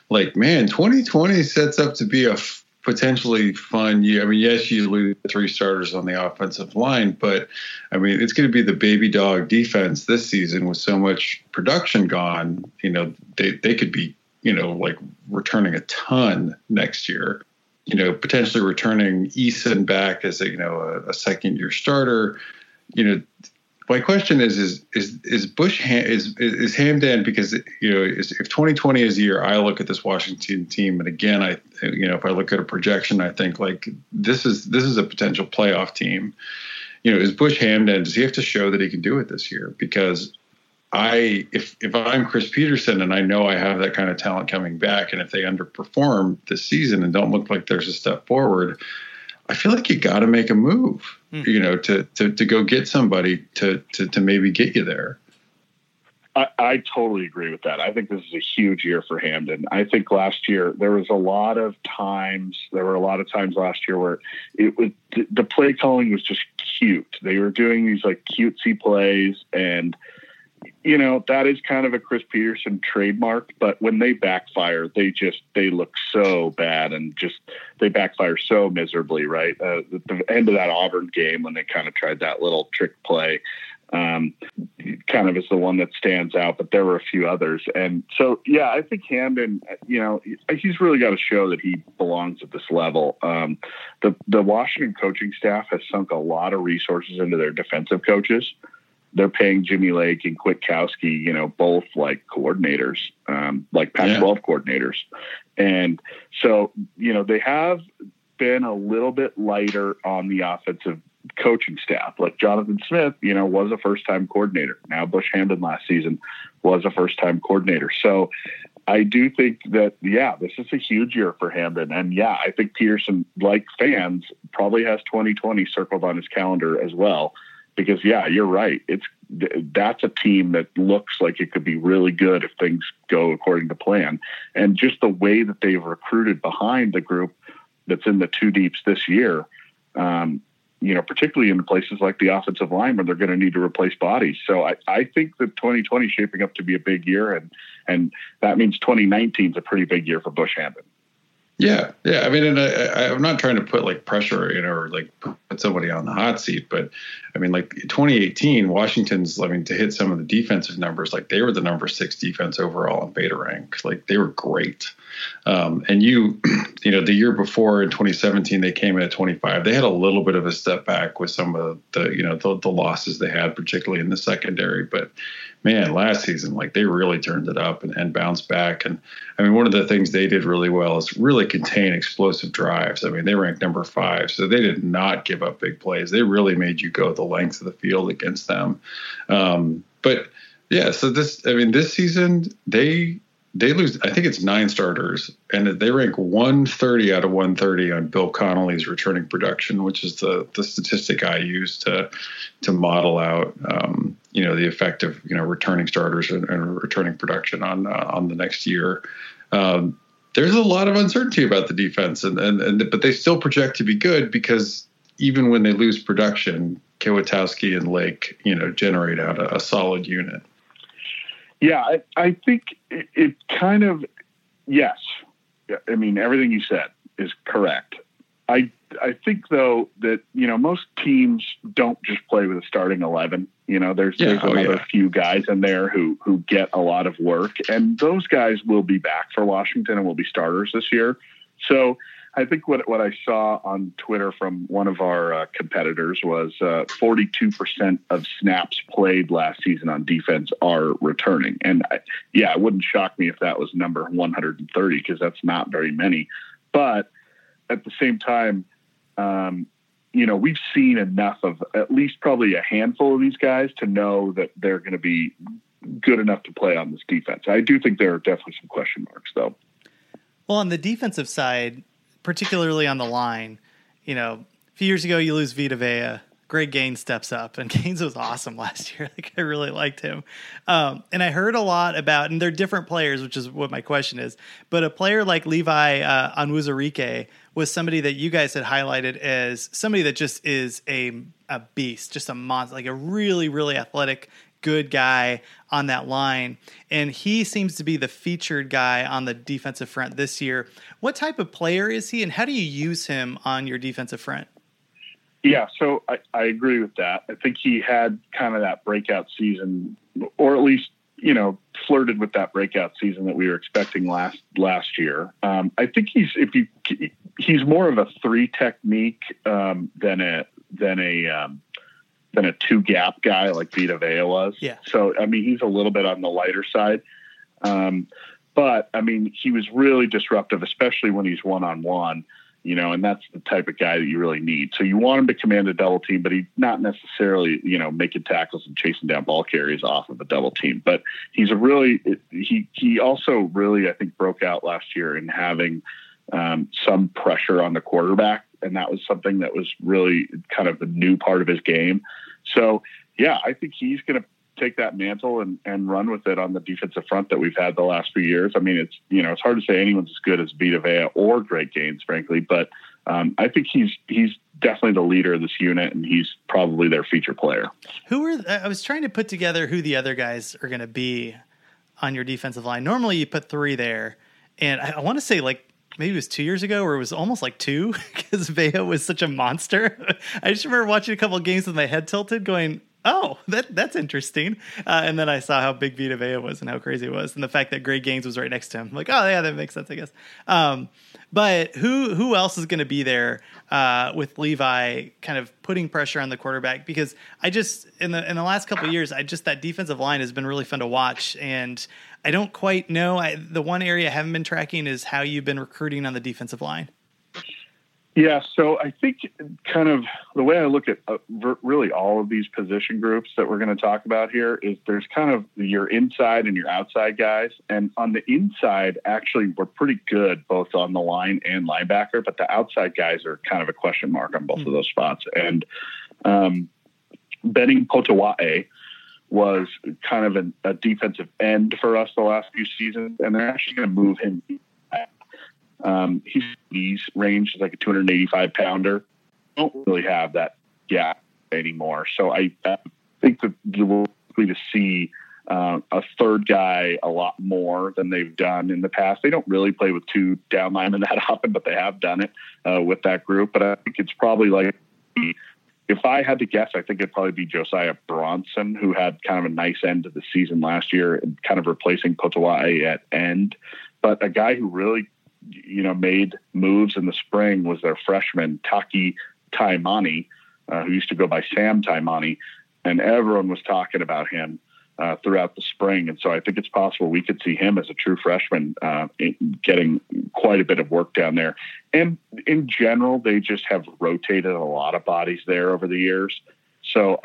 Speaker 2: Like, man, 2020 sets up to be a potentially fun year. I mean, yes, you lose three starters on the offensive line, but I mean, it's going to be the baby dog defense this season with so much production gone. You know, they they could be you know like returning a ton next year you know, potentially returning Eason back as a you know a, a second year starter. You know, my question is is is is Bush is is Hamdan because you know if 2020 is a year I look at this Washington team and again I you know if I look at a projection I think like this is this is a potential playoff team. You know, is Bush Hamdan does he have to show that he can do it this year because I if if I'm Chris Petersen and I know I have that kind of talent coming back, and if they underperform this season and don't look like there's a step forward, I feel like you got to make a move, mm. you know, to to to go get somebody to to to maybe get you there.
Speaker 3: I, I totally agree with that. I think this is a huge year for Hamdan. I think last year there was a lot of times, there were a lot of times last year where it was the play calling was just cute. They were doing these like cutesy plays and you know that is kind of a Chris petersen trademark, but when they backfire, they just they look so bad and just they backfire so miserably. Right, uh, the end of that Auburn game when they kind of tried that little trick play, um, kind of is the one that stands out. But there were a few others, and so yeah, I think hamdan you know, he's really got to show that he belongs at this level. Um, the the Washington coaching staff has sunk a lot of resources into their defensive coaches they're paying Jimmy Lake and Kwiatkowski, you know, both like coordinators, um, like Pac-12 yeah. coordinators, and so you know they have been a little bit lighter on the offensive coaching staff. Like Jonathan Smith, you know, was a first-time coordinator. Now Bush Hamdan last season was a first-time coordinator. So I do think that yeah, this is a huge year for Hamdan, and yeah, I think Petersen, like fans, probably has 2020 circled on his calendar as well because yeah, you're right. It's that's a team that looks like it could be really good if things go according to plan. And just the way that they've recruited behind the group that's in the two deeps this year, um, you know, particularly in places like the offensive line where they're going to need to replace bodies. So I, I think that 2020 is shaping up to be a big year, and and that means 2019 is a pretty big year for Bush Hamdan.
Speaker 2: Yeah, yeah. I mean, and I, am not trying to put like pressure, you know, or like put somebody on the hot seat, but I mean, like 2018, Washington's, I mean, to hit some of the defensive numbers, like they were the number six defense overall in beta rank. Like they were great. Um, and you, you know, the year before in 2017, they came in at 25. They had a little bit of a step back with some of the, you know, the, the losses they had, particularly in the secondary. But man, last season, like they really turned it up and, and bounced back. And I mean, one of the things they did really well is really contain explosive drives. I mean, they ranked number five, so they did not give up big plays. They really made you go the length of the field against them. Um, but yeah, so this, I mean, this season they they lose. I think it's nine starters, and they rank 130 out of 130 on Bill Connelly's returning production, which is the the statistic I use to to model out um, you know the effect of you know returning starters and, and returning production on uh, on the next year. Um, there's a lot of uncertainty about the defense, and, and and but they still project to be good because even when they lose production, Kwiatkowski and Lake, you know, generate out a, a solid unit.
Speaker 3: Yeah, I, I think it, it kind of yes. I mean, everything you said is correct. I I think though that you know most teams don't just play with a starting eleven. You know, there's yeah, there's oh, another yeah. few guys in there who who get a lot of work, and those guys will be back for Washington and will be starters this year. So I think what what I saw on Twitter from one of our uh, competitors was uh, 42% of snaps played last season on defense are returning, and I, yeah, it wouldn't shock me if that was number 130 because that's not very many. But at the same time, um, you know, we've seen enough of at least probably a handful of these guys to know that they're going to be good enough to play on this defense. I do think there are definitely some question marks, though.
Speaker 1: Well, on the defensive side, particularly on the line, you know, a few years ago you lose Vita Vea. Greg Gaines steps up, and Gaines was awesome last year. Like I really liked him, um, and I heard a lot about, and they're different players, which is what my question is. But a player like Levi uh, was somebody that you guys had highlighted as somebody that just is a a beast, just a monster, like a really really athletic, good guy on that line. And he seems to be the featured guy on the defensive front this year. What type of player is he, and how do you use him on your defensive front?
Speaker 3: Yeah, so I, I agree with that. I think he had kind of that breakout season, or at least you know, flirted with that breakout season that we were expecting last last year. Um, I think he's if you he's more of a three technique um, than a than a um, than a two gap guy like Vita Vea was.
Speaker 1: Yeah.
Speaker 3: So I mean, he's a little bit on the lighter side. Um, but I mean, he was really disruptive, especially when he's one on one you know, and that's the type of guy that you really need. So you want him to command a double team, but he's not necessarily, you know, making tackles and chasing down ball carries off of a double team. But he's a really he he also really I think broke out last year in having um, some pressure on the quarterback, and that was something that was really kind of the new part of his game. So yeah, I think he's going to take that mantle and, and run with it on the defensive front that we've had the last few years. I mean, it's you know it's hard to say anyone's as good as Vita Vea or Greg Gaines, frankly, but um, I think he's he's definitely the leader of this unit, and he's probably their feature player.
Speaker 1: Who are I was trying to put together who the other guys are going to be on your defensive line. Normally, you put three there, and I, I want to say like maybe it was two years ago, or it was almost like two because Vea was such a monster. I just remember watching a couple games with my head tilted, going, oh, that that's interesting. Uh, and then I saw how big Vita Vea was and how crazy it was, and the fact that Greg Gaines was right next to him. I'm like, oh yeah, that makes sense, I guess. Um, but who who else is going to be there uh, with Levi, kind of putting pressure on the quarterback? Because I just in the in the last couple years, I just that defensive line has been really fun to watch, and I don't quite know. I, the one area I haven't been tracking is how you've been recruiting on the defensive line.
Speaker 3: Yeah, so I think kind of the way I look at uh, really all of these position groups that we're going to talk about here is there's kind of your inside and your outside guys. And on the inside, actually, we're pretty good both on the line and linebacker, but the outside guys are kind of a question mark on both mm-hmm. of those spots. And um, Benning Potoa'e was kind of an, a defensive end for us the last few seasons, and they're actually going to move him um, he's range is like a 285 pounder. Don't really have that gap anymore. So I, I think that we're likely to see uh, a third guy a lot more than they've done in the past. They don't really play with two down linemen that often, but they have done it uh, with that group. But I think it's probably like if I had to guess, I think it'd probably be Josiah Bronson, who had kind of a nice end of the season last year, and kind of replacing Potoa'e at end. But a guy who really you know, made moves in the spring was their freshman Taki Taimani, uh, who used to go by Sam Taimani, and everyone was talking about him uh, throughout the spring. And so I think it's possible we could see him as a true freshman uh, getting quite a bit of work down there. And in general, they just have rotated a lot of bodies there over the years. So,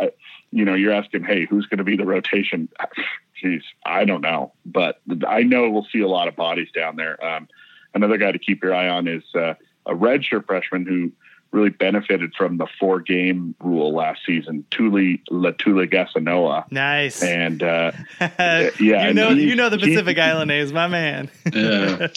Speaker 3: you know, you're asking, hey, who's going to be the rotation? Geez, I don't know, but I know we'll see a lot of bodies down there. Um, another guy to keep your eye on is uh, a redshirt freshman who really benefited from the four game rule last season. Tuli Letuligasenoa.
Speaker 1: Nice.
Speaker 3: And uh,
Speaker 1: yeah, you know you know the Pacific Island names, my man.
Speaker 2: yeah.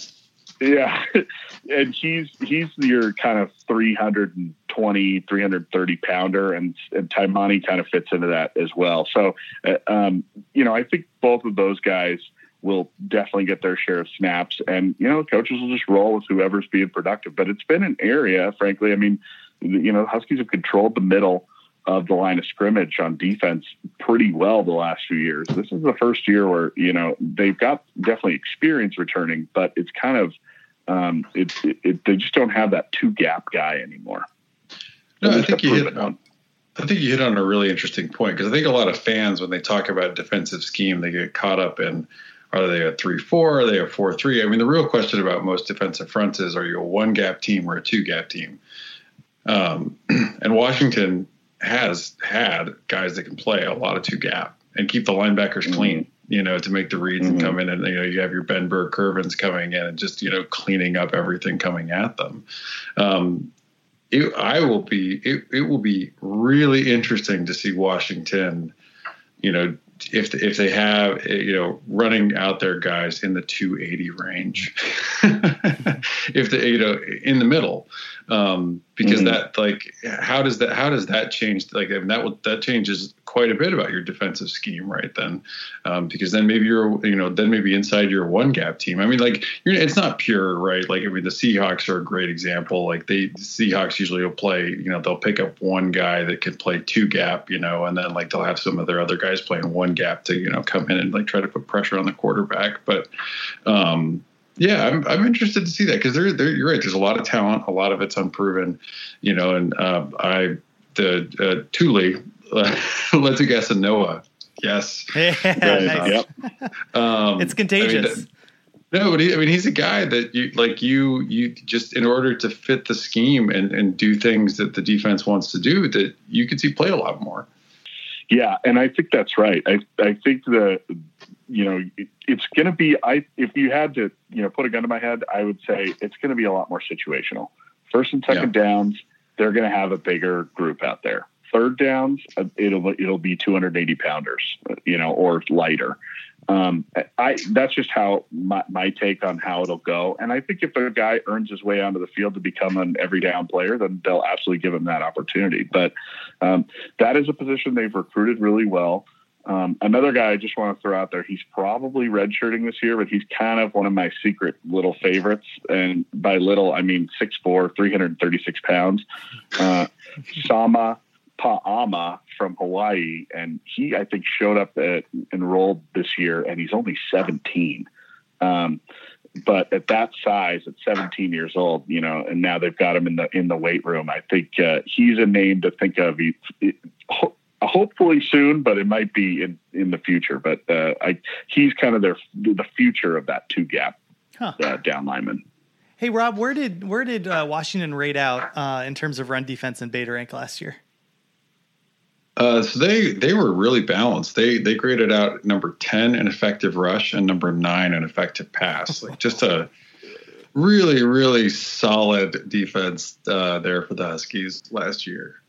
Speaker 3: Yeah. and he's he's your kind of 320 330 pounder and and Taimani kind of fits into that as well so uh, um, you know i think both of those guys will definitely get their share of snaps and you know coaches will just roll with whoever's being productive but it's been an area frankly i mean you know huskies have controlled the middle of the line of scrimmage on defense pretty well the last few years this is the first year where you know they've got definitely experience returning but it's kind of um, it, it, it, they just don't have that two gap guy anymore.
Speaker 2: No, I think you hit on. I think you hit on a really interesting point because I think a lot of fans, when they talk about defensive scheme, they get caught up in are they a three four? Are they a four three? I mean, the real question about most defensive fronts is: Are you a one gap team or a two gap team? Um, and Washington has had guys that can play a lot of two gap and keep the linebackers mm-hmm. clean you know, to make the reads mm-hmm. and come in and, you know, you have your Ben Burr-Kirvens coming in and just, you know, cleaning up everything coming at them. Um, it, I will be, it, it will be really interesting to see Washington, you know, if if they have you know running out their guys in the 280 range, if they you know in the middle, um, because mm-hmm. that like how does that how does that change like I mean, that that changes quite a bit about your defensive scheme right then um, because then maybe you're you know then maybe inside your one gap team I mean like it's not pure right like I mean the Seahawks are a great example like they the Seahawks usually will play you know they'll pick up one guy that can play two gap you know and then like they'll have some of their other guys playing one gap to you know come in and like try to put pressure on the quarterback but um yeah, I'm, I'm interested to see that because there, there, you're right. There's a lot of talent. A lot of it's unproven, you know. And uh, I, the uh, Tuli, uh, let's guess a Noah. Yes,
Speaker 1: yeah, nice. yep. Um, it's contagious. I mean,
Speaker 2: no, but he, I mean, he's a guy that you like. You, you just in order to fit the scheme and and do things that the defense wants to do, that you could see play a lot more.
Speaker 3: Yeah, and I think that's right. I I think the you know it, it's going to be. I if you had to you know put a gun to my head, I would say it's going to be a lot more situational. First and second yeah. downs, they're going to have a bigger group out there. Third downs, uh, it'll it'll be 280 pounders, you know, or lighter. Um, I that's just how my, my take on how it'll go. And I think if a guy earns his way onto the field to become an every down player, then they'll absolutely give him that opportunity. But um, that is a position they've recruited really well. Um, another guy I just want to throw out there, he's probably redshirting this year, but he's kind of one of my secret little favorites. And by little, I mean 6'4, 336 pounds. Uh, Sama Pa'ama from Hawaii, and he I think showed up at enrolled this year, and he's only 17. Um, but at that size, at 17 years old, you know, and now they've got him in the in the weight room. I think uh, he's a name to think of. He, it, hopefully soon, but it might be in in the future. But uh, I, he's kind of their the future of that two gap huh. uh, down lineman.
Speaker 1: Hey Rob, where did where did uh, Washington rate out uh, in terms of run defense and beta rank last year?
Speaker 2: Uh, so they they were really balanced. They they graded out number ten in effective rush and number nine in effective pass. Like just a really really solid defense uh, there for the Huskies last year.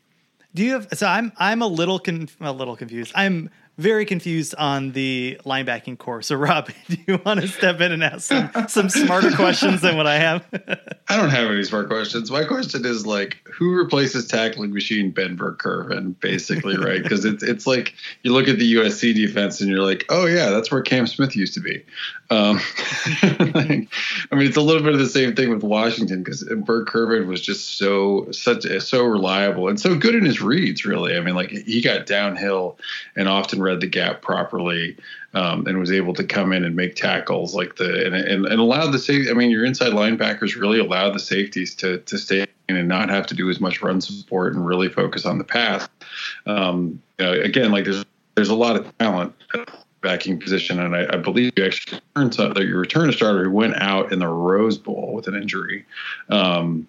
Speaker 1: Do you have? So I'm I'm a little con, a little confused. I'm very confused on the linebacking corps. So, Rob, do you want to step in and ask some, some smarter questions than what I have?
Speaker 2: I don't have any smart questions. My question is like, who replaces tackling machine Ben Burr-Kirven, basically, right? Because it's it's like you look at the USC defense and you're like, oh yeah, that's where Cam Smith used to be. Um, like, I mean, it's a little bit of the same thing with Washington because Burr-Kirven was just so such so reliable and so good in his reads. Really, I mean, like he got downhill and often read the gap properly um, and was able to come in and make tackles like the and, and, and allowed the safety. I mean, your inside linebackers really allowed the safeties to to stay and not have to do as much run support and really focus on the pass. Um, you know, again, like there's there's a lot of talent backing position, and I, I believe you actually returned that your return a starter who went out in the Rose Bowl with an injury. Um,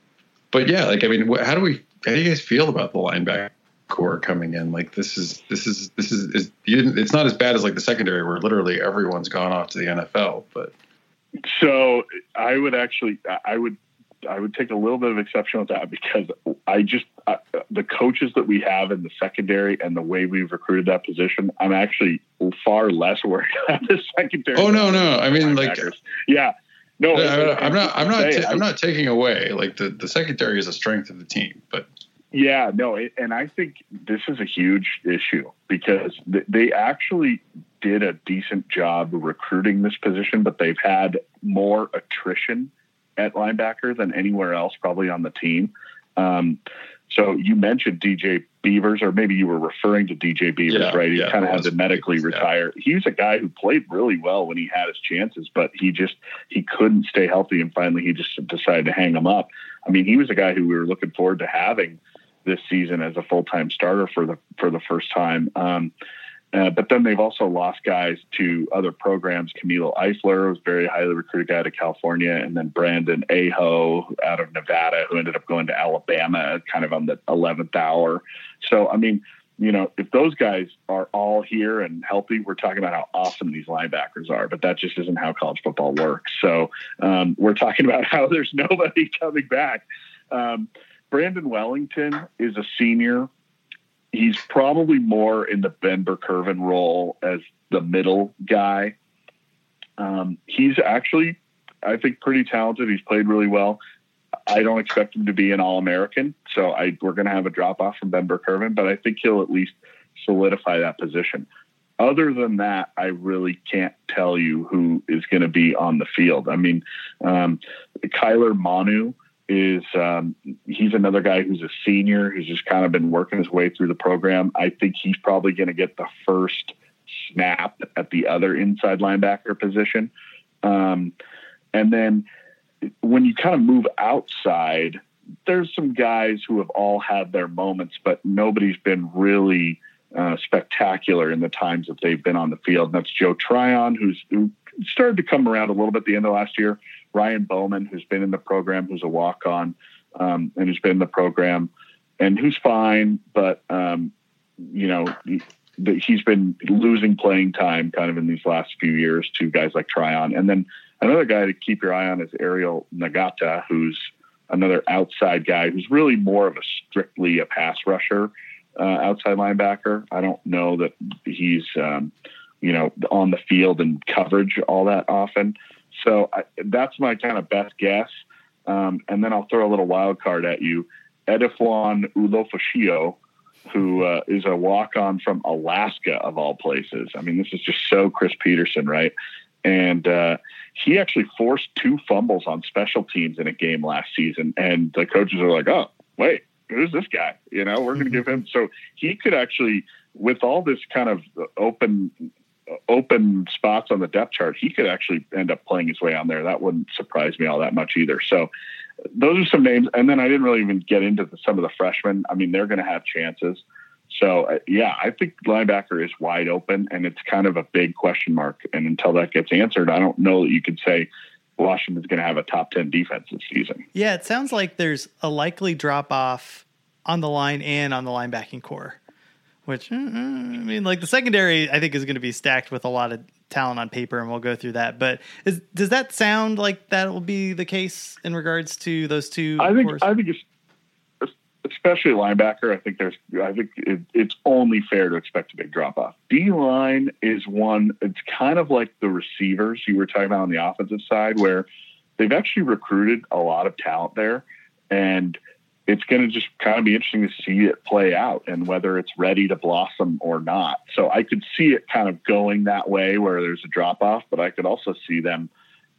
Speaker 2: but yeah, like I mean, how do we? How do you guys feel about the linebacker? Core coming in. Like this is this is this is, is it's not as bad as like the secondary where literally everyone's gone off to the NFL. But
Speaker 3: so I would actually I would I would take a little bit of exception with that because I just I, the coaches that we have in the secondary and the way we've recruited that position, I'm actually far less worried about the secondary.
Speaker 2: Oh no, no, I mean like
Speaker 3: yeah. No,
Speaker 2: I'm not. I'm not. I'm not taking away like the the secondary is a strength of the team, but
Speaker 3: yeah, no, and I think this is a huge issue because they actually did a decent job recruiting this position, but they've had more attrition at linebacker than anywhere else probably on the team. Um, so you mentioned DJ Beavers, or maybe you were referring to DJ Beavers, yeah, right? He yeah, kind of had to medically Beavers, retire. Yeah. He was a guy who played really well when he had his chances, but he just he couldn't stay healthy, and finally he just decided to hang him up. I mean, he was a guy who we were looking forward to having this season as a full time starter for the for the first time. Um, uh, but then they've also lost guys to other programs. Camilo Eifler was very highly recruited guy out of California, and then Brandon Kaho out of Nevada, who ended up going to Alabama kind of on the 11th hour. So, I mean, you know, if those guys are all here and healthy, we're talking about how awesome these linebackers are, but that just isn't how college football works. So um, we're talking about how there's nobody coming back. Um, Brandon Wellington is a senior he's probably more in the Ben Burr-Kirven role as the middle guy. Um, he's actually, I think, pretty talented. He's played really well. I don't expect him to be an All American, so I, we're going to have a drop off from Ben Burr-Kirven, but I think he'll at least solidify that position. Other than that, I really can't tell you who is going to be on the field. I mean, um, Kyler Manu is um, he's another guy who's a senior who's just kind of been working his way through the program. I think he's probably going to get the first snap at the other inside linebacker position. Um, and then when you kind of move outside, there's some guys who have all had their moments, but nobody's been really uh, spectacular in the times that they've been on the field. And that's Joe Tryon, who's who started to come around a little bit at the end of last year. Ryan Bowman, who's been in the program, who's a walk on, um, and who's been in the program, and who's fine, but um, you know he, he's been losing playing time kind of in these last few years to guys like Tryon, and then another guy to keep your eye on is Ariel Ngata, who's another outside guy who's really more of a strictly a pass rusher, uh, outside linebacker. I don't know that he's um, you know on the field and coverage all that often. So I, that's my kind of best guess. Um, and then I'll throw a little wild card at you. Edefuan Ulofoshio, who uh, is a walk on from Alaska, of all places. I mean, this is just so Chris Petersen, right? And uh, he actually forced two fumbles on special teams in a game last season. And the coaches are like, oh, wait, who's this guy? You know, we're going to give him. So he could actually, with all this kind of open open spots on the depth chart, he could actually end up playing his way on there. That wouldn't surprise me all that much either. So those are some names. And then I didn't really even get into the, some of the freshmen. I mean, they're going to have chances. So uh, yeah, I think linebacker is wide open, and it's kind of a big question mark. And until that gets answered, I don't know that you could say Washington's going to have a top ten defense this season.
Speaker 1: Yeah, it sounds like there's a likely drop off on the line and on the linebacking corps which uh, uh, I mean, like the secondary, I think is going to be stacked with a lot of talent on paper, and we'll go through that. But is, does that sound like that will be the case in regards to those two?
Speaker 3: I think I think it's especially linebacker. I think there's I think it, it's only fair to expect a big drop off. D line is one. It's kind of like the receivers you were talking about on the offensive side, where they've actually recruited a lot of talent there, and it's going to just kind of be interesting to see it play out and whether it's ready to blossom or not. So I could see it kind of going that way where there's a drop off, but I could also see them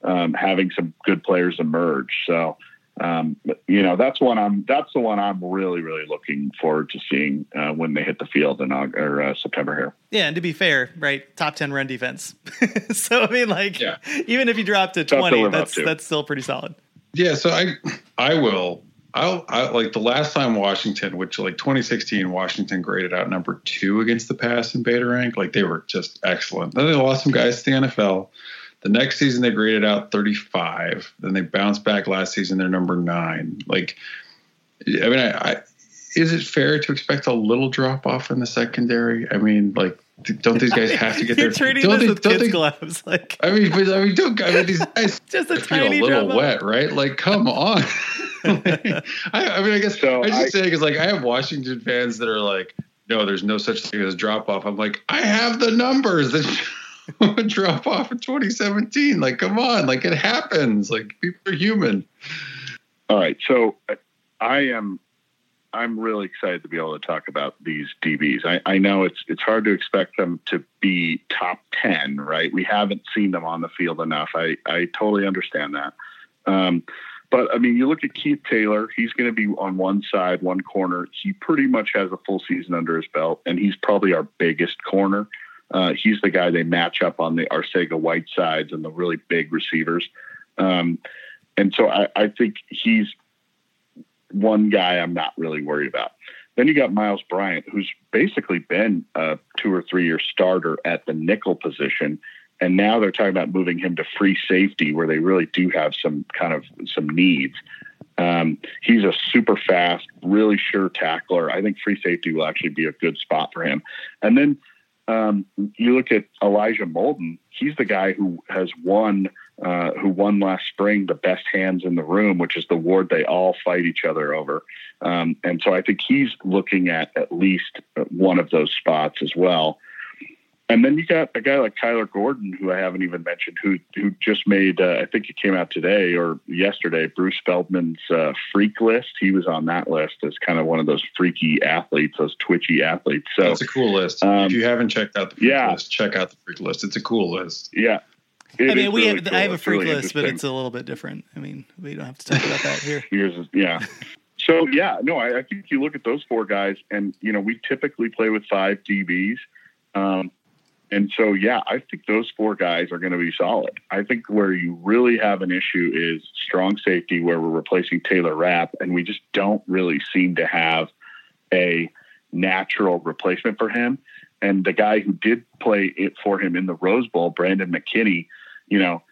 Speaker 3: um, having some good players emerge. So, um, you know, that's one I'm, that's the one I'm really, really looking forward to seeing uh, when they hit the field in August, or uh, September here.
Speaker 1: Yeah. And to be fair, right. Top 10 run defense. so, I mean, like, yeah. even if you drop to 20, that's, that's still pretty solid.
Speaker 2: Yeah. So I, I will I, I, like the last time Washington, which like 2016, Washington graded out number two against the pass in beta rank. Like they were just excellent. Then they lost some guys to the NFL. The next season they graded out 35. Then they bounced back last season. They're number nine. Like, I mean, I, I is it fair to expect a little drop off in the secondary? I mean, like don't these guys have to get their
Speaker 1: don't they, with don't kids they, gloves? Like
Speaker 2: I mean, but I mean, don't I mean these guys
Speaker 1: just a tiny
Speaker 2: a little wet, right? Like, come on. I, I, mean, I guess so I just say because like I have Washington fans that are like, no, there's no such thing as drop off. I'm like, I have the numbers that drop off in 2017. Like, come on, like it happens. Like people are human.
Speaker 3: All right, so I am I'm really excited to be able to talk about these DBs. I, I, know it's it's hard to expect them to be top ten, right? We haven't seen them on the field enough. I I totally understand that. Um, but I mean, you look at Keith Taylor. He's going to be on one side, one corner. He pretty much has a full season under his belt, and he's probably our biggest corner. Uh, he's the guy they match up on the Arcega White sides and the really big receivers. Um, and so I, I think he's one guy I'm not really worried about. Then you got Myles Bryant, who's basically been a two or three year starter at the nickel position. And now they're talking about moving him to free safety where they really do have some kind of some needs. Um, he's a super fast, really sure tackler. I think free safety will actually be a good spot for him. And then um, you look at Elijah Molden. He's the guy who has won uh, who won last spring the best hands in the room, which is the award they all fight each other over. Um, and so I think he's looking at at least one of those spots as well. And then you got a guy like Kyler Gordon, who I haven't even mentioned, who who just made uh, I think it came out today or yesterday. Bruce Feldman's uh, freak list. He was on that list as kind of one of those freaky athletes, those twitchy athletes. So
Speaker 2: it's a cool list. Um, if you haven't checked out the freak yeah. list, check out the freak list. It's a cool list.
Speaker 3: Yeah,
Speaker 1: it I mean, we really have cool. I have a freak really list, but it's a little bit different. I mean, we don't have to talk about that here.
Speaker 3: Here's yeah. So yeah, no, I, I, think you look at those four guys, and you know, we typically play with five DBs, um, and so yeah, I think those four guys are going to be solid. I think where you really have an issue is strong safety, where we're replacing Taylor Rapp, and we just don't really seem to have a natural replacement for him. And the guy who did play it for him in the Rose Bowl, Brandon McKinney, you know,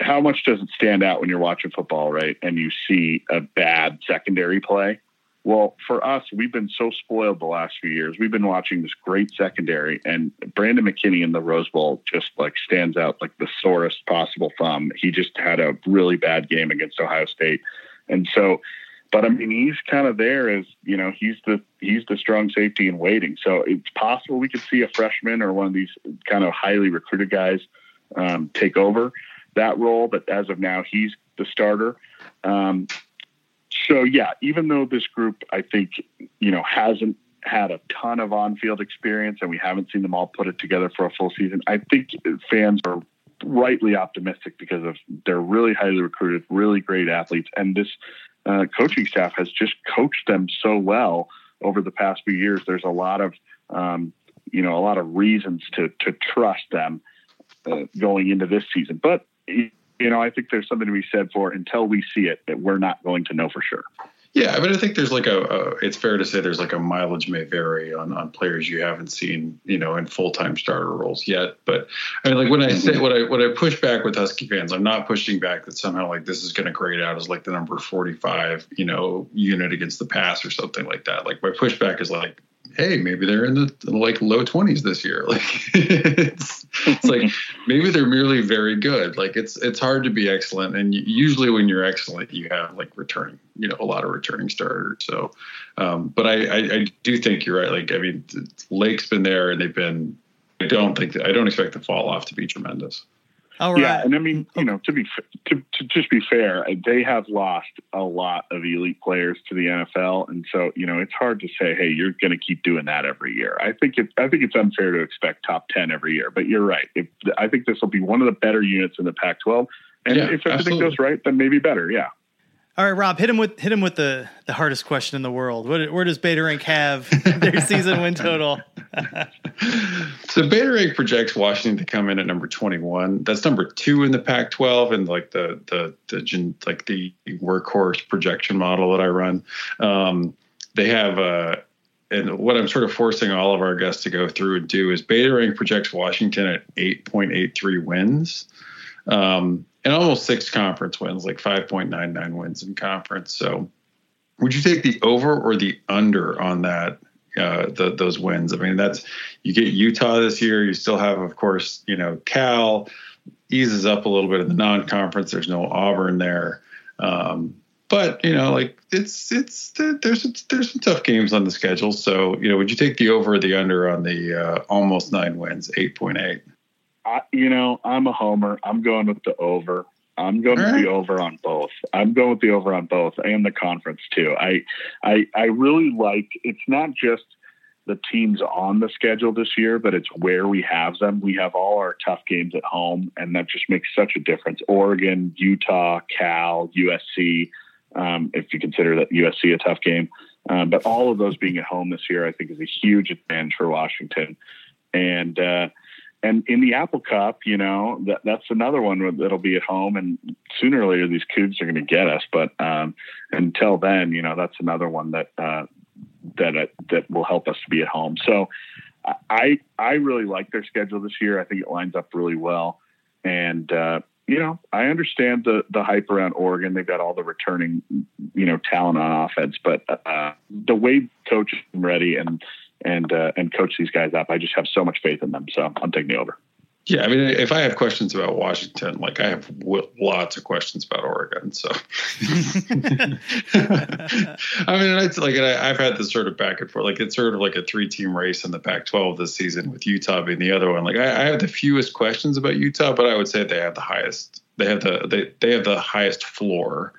Speaker 3: how much does it stand out when you're watching football, right? And you see a bad secondary play. Well, for us, we've been so spoiled the last few years. We've been watching this great secondary, and Brandon McKinney in the Rose Bowl just like stands out like the sorest possible thumb. He just had a really bad game against Ohio State, and so, but I mean, he's kind of there as you know, he's the he's the strong safety in waiting. So it's possible we could see a freshman or one of these kind of highly recruited guys um, take over that role. But as of now, he's the starter. Um, so yeah, even though this group, I think, you know, hasn't had a ton of on-field experience and we haven't seen them all put it together for a full season, I think fans are rightly optimistic because of they're really highly recruited, really great athletes, and this uh, coaching staff has just coached them so well over the past few years. There's a lot of um, you know a lot of reasons to to trust them uh, going into this season. But know, I think there's something to be said for until we see it that we're not going to know for sure.
Speaker 2: Yeah, I mean, I think there's like a, a, it's fair to say there's like a mileage may vary on, on players you haven't seen, you know, in full time starter roles yet. But I mean, like when I mm-hmm. say what I what I push back with Husky fans, I'm not pushing back that somehow like this is going to grade out as like the number 45, you know, unit against the pass or something like that. Like my pushback is like hey, maybe they're in the like low 20s this year. Like it's, it's like maybe they're merely very good. Like it's it's hard to be excellent, and usually when you're excellent, you have like returning, you know, a lot of returning starters. So, um, but I, I, I do think you're right. Like I mean, Lake's been there, and they've been. I don't think that, I don't expect the fall off to be tremendous.
Speaker 3: Oh, All right. Yeah, and I mean, you oh. know, to be to, to just be fair, uh, they have lost a lot of elite players to the NFL, and so you know, it's hard to say, hey, you're going to keep doing that every year. I think it's I think it's unfair to expect top ten every year. But you're right. If, I think this will be one of the better units in the Pac-12, and yeah, if everything absolutely. goes right, then maybe better. Yeah.
Speaker 1: All right, Rob, hit him with hit him with the, the hardest question in the world. What, where does Beta Rank have their season win total?
Speaker 2: so Beta Rank projects Washington to come in at number twenty one. That's number two in the Pac twelve, and like the the the like the workhorse projection model that I run. Um, they have uh, and what I'm sort of forcing all of our guests to go through and do is Beta Rank projects Washington at eight point eight three wins. Um, and almost six conference wins, like 5.99 wins in conference. So, would you take the over or the under on that? Uh, the, those wins. I mean, that's you get Utah this year. You still have, of course, you know, Cal eases up a little bit in the non-conference. There's no Auburn there. Um, but you know, like it's it's there's there's some tough games on the schedule. So you know, would you take the over or the under on the uh, almost nine wins, eight point eight?
Speaker 3: You know, I'm a homer. I'm going with the over. I'm going right. with the over on both. I'm going with the over on both and the conference too. I, I, I really like. It's not just the teams on the schedule this year, but it's where we have them. We have all our tough games at home, and that just makes such a difference. Oregon, Utah, Cal, USC. Um, if you consider that USC a tough game, um, but all of those being at home this year, I think is a huge advantage for Washington. And uh, and in the Apple Cup, you know, that that's another one that'll be at home, and sooner or later these Cougs are going to get us. But um, until then, you know, that's another one that uh, that uh, that will help us to be at home. So I I really like their schedule this year. I think it lines up really well, and uh, you know, I understand the the hype around Oregon. They've got all the returning, you know, talent on offense, but uh, the way coach is ready and and uh, and coach these guys up. I just have so much faith in them. So I'm taking the over.
Speaker 2: Yeah, I mean, if I have questions about Washington, like I have w- lots of questions about Oregon. So, I mean, it's like I, have had this sort of back and forth. Like it's sort of like a three-team race in the Pac-12 this season, with Utah being the other one. Like I, I have the fewest questions about Utah, but I would say they have the highest. They have the they they have the highest floor,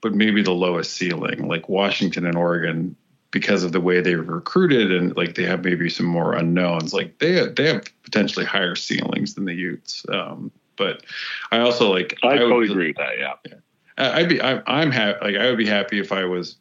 Speaker 2: but maybe the lowest ceiling. Like Washington and Oregon because of the way they were recruited and like they have maybe some more unknowns. Like they have, they have potentially higher ceilings than the Utes. Um, but I also like
Speaker 3: I, I totally would, agree with that. Yeah.
Speaker 2: I'd be I, I'm happy. Like I would be happy if I was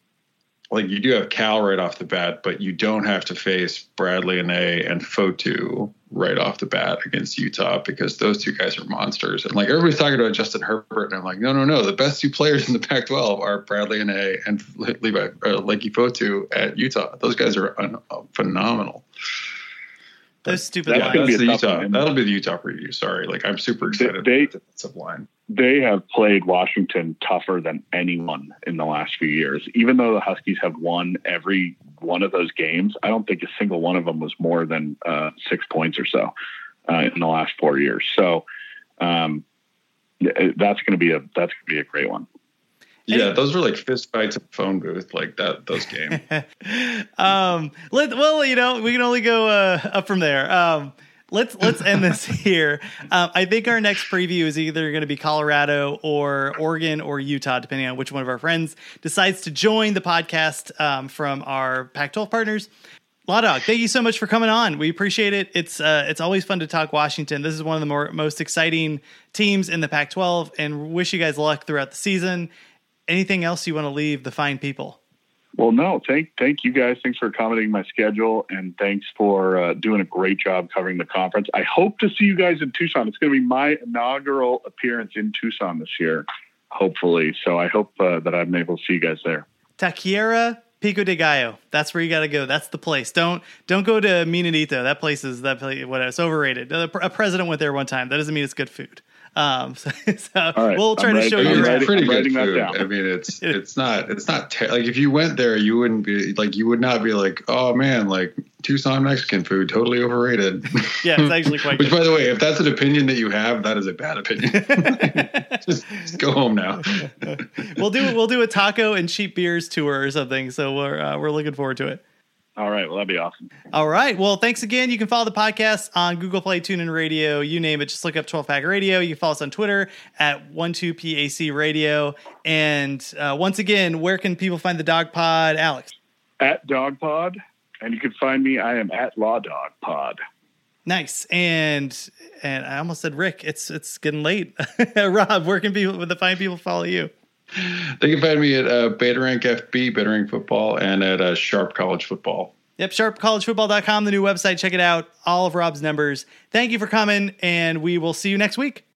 Speaker 2: like you do have Cal right off the bat, but you don't have to face Bradlee Anae and Fotu right off the bat against Utah because those two guys are monsters. And like everybody's talking about Justin Herbert, and I'm like, no, no, no. The best two players in the Pac-12 are Bradlee Anae and Levi uh, Fotu at Utah. Those guys are un- uh, phenomenal.
Speaker 1: Those stupid
Speaker 2: yeah, lines. That's the Utah. That'll be the Utah preview. Sorry, like I'm super excited.
Speaker 3: They, they, line they have played Washington tougher than anyone in the last few years. Even though the Huskies have won every one of those games, I don't think a single one of them was more than uh, six points or so uh, in the last four years. So um, that's going to be a that's going to be a great one.
Speaker 2: Yeah, those were like fist fights at phone booth, like that. Those games.
Speaker 1: um, let well, you know, we can only go uh, up from there. Um, let's let's end this here. Um, I think our next preview is either going to be Colorado or Oregon or Utah, depending on which one of our friends decides to join the podcast um, from our Pac-12 partners. Law Dawg, thank you so much for coming on. We appreciate it. It's uh, it's always fun to talk Washington. This is one of the more most exciting teams in the Pac-12, and wish you guys luck throughout the season. Anything else you want to leave the fine people?
Speaker 3: Well, no, thank thank you guys. Thanks for accommodating my schedule, and thanks for uh, doing a great job covering the conference. I hope to see you guys in Tucson. It's going to be my inaugural appearance in Tucson this year, hopefully. So I hope uh, that I'm able to see you guys there.
Speaker 1: Taqueria Pico de Gallo. That's where you got to go. That's the place. Don't don't go to Mi Nidito. That place is that place. What it's overrated. A president went there one time. That doesn't mean it's good food. Um, so, so right. we'll try I'm to show you.
Speaker 2: It's pretty good food. I mean, it's it's not it's not ter- like if you went there, you wouldn't be like you would not be like, oh man, like Tucson Mexican food totally overrated.
Speaker 1: Yeah, it's actually quite.
Speaker 2: Which, good. by the way, if that's an opinion that you have, that is a bad opinion. just, just, go home now.
Speaker 1: we'll do we'll do a taco and cheap beers tour or something. So we're uh, we're looking forward to it.
Speaker 3: All right. Well, that'd be awesome.
Speaker 1: All right. Well, thanks again. You can follow the podcast on Google Play, TuneIn Radio, you name it. Just look up 12 Pack Radio. You can follow us on Twitter at 12PAC Radio. And uh, once again, where can people find the Dawg Pod, Alex?
Speaker 3: At Dawg Pod. And you can find me, I am at Law Dawg Pod.
Speaker 1: Nice. And and I almost said Rick. It's it's getting late. Rob, where can people the fine people follow you?
Speaker 2: They can find me at uh, Beta FB, Beta Football, and at uh, Sharp College Football.
Speaker 1: Yep, sharpcollegefootball.com, the new website. Check it out. All of Rob's numbers. Thank you for coming, and we will see you next week.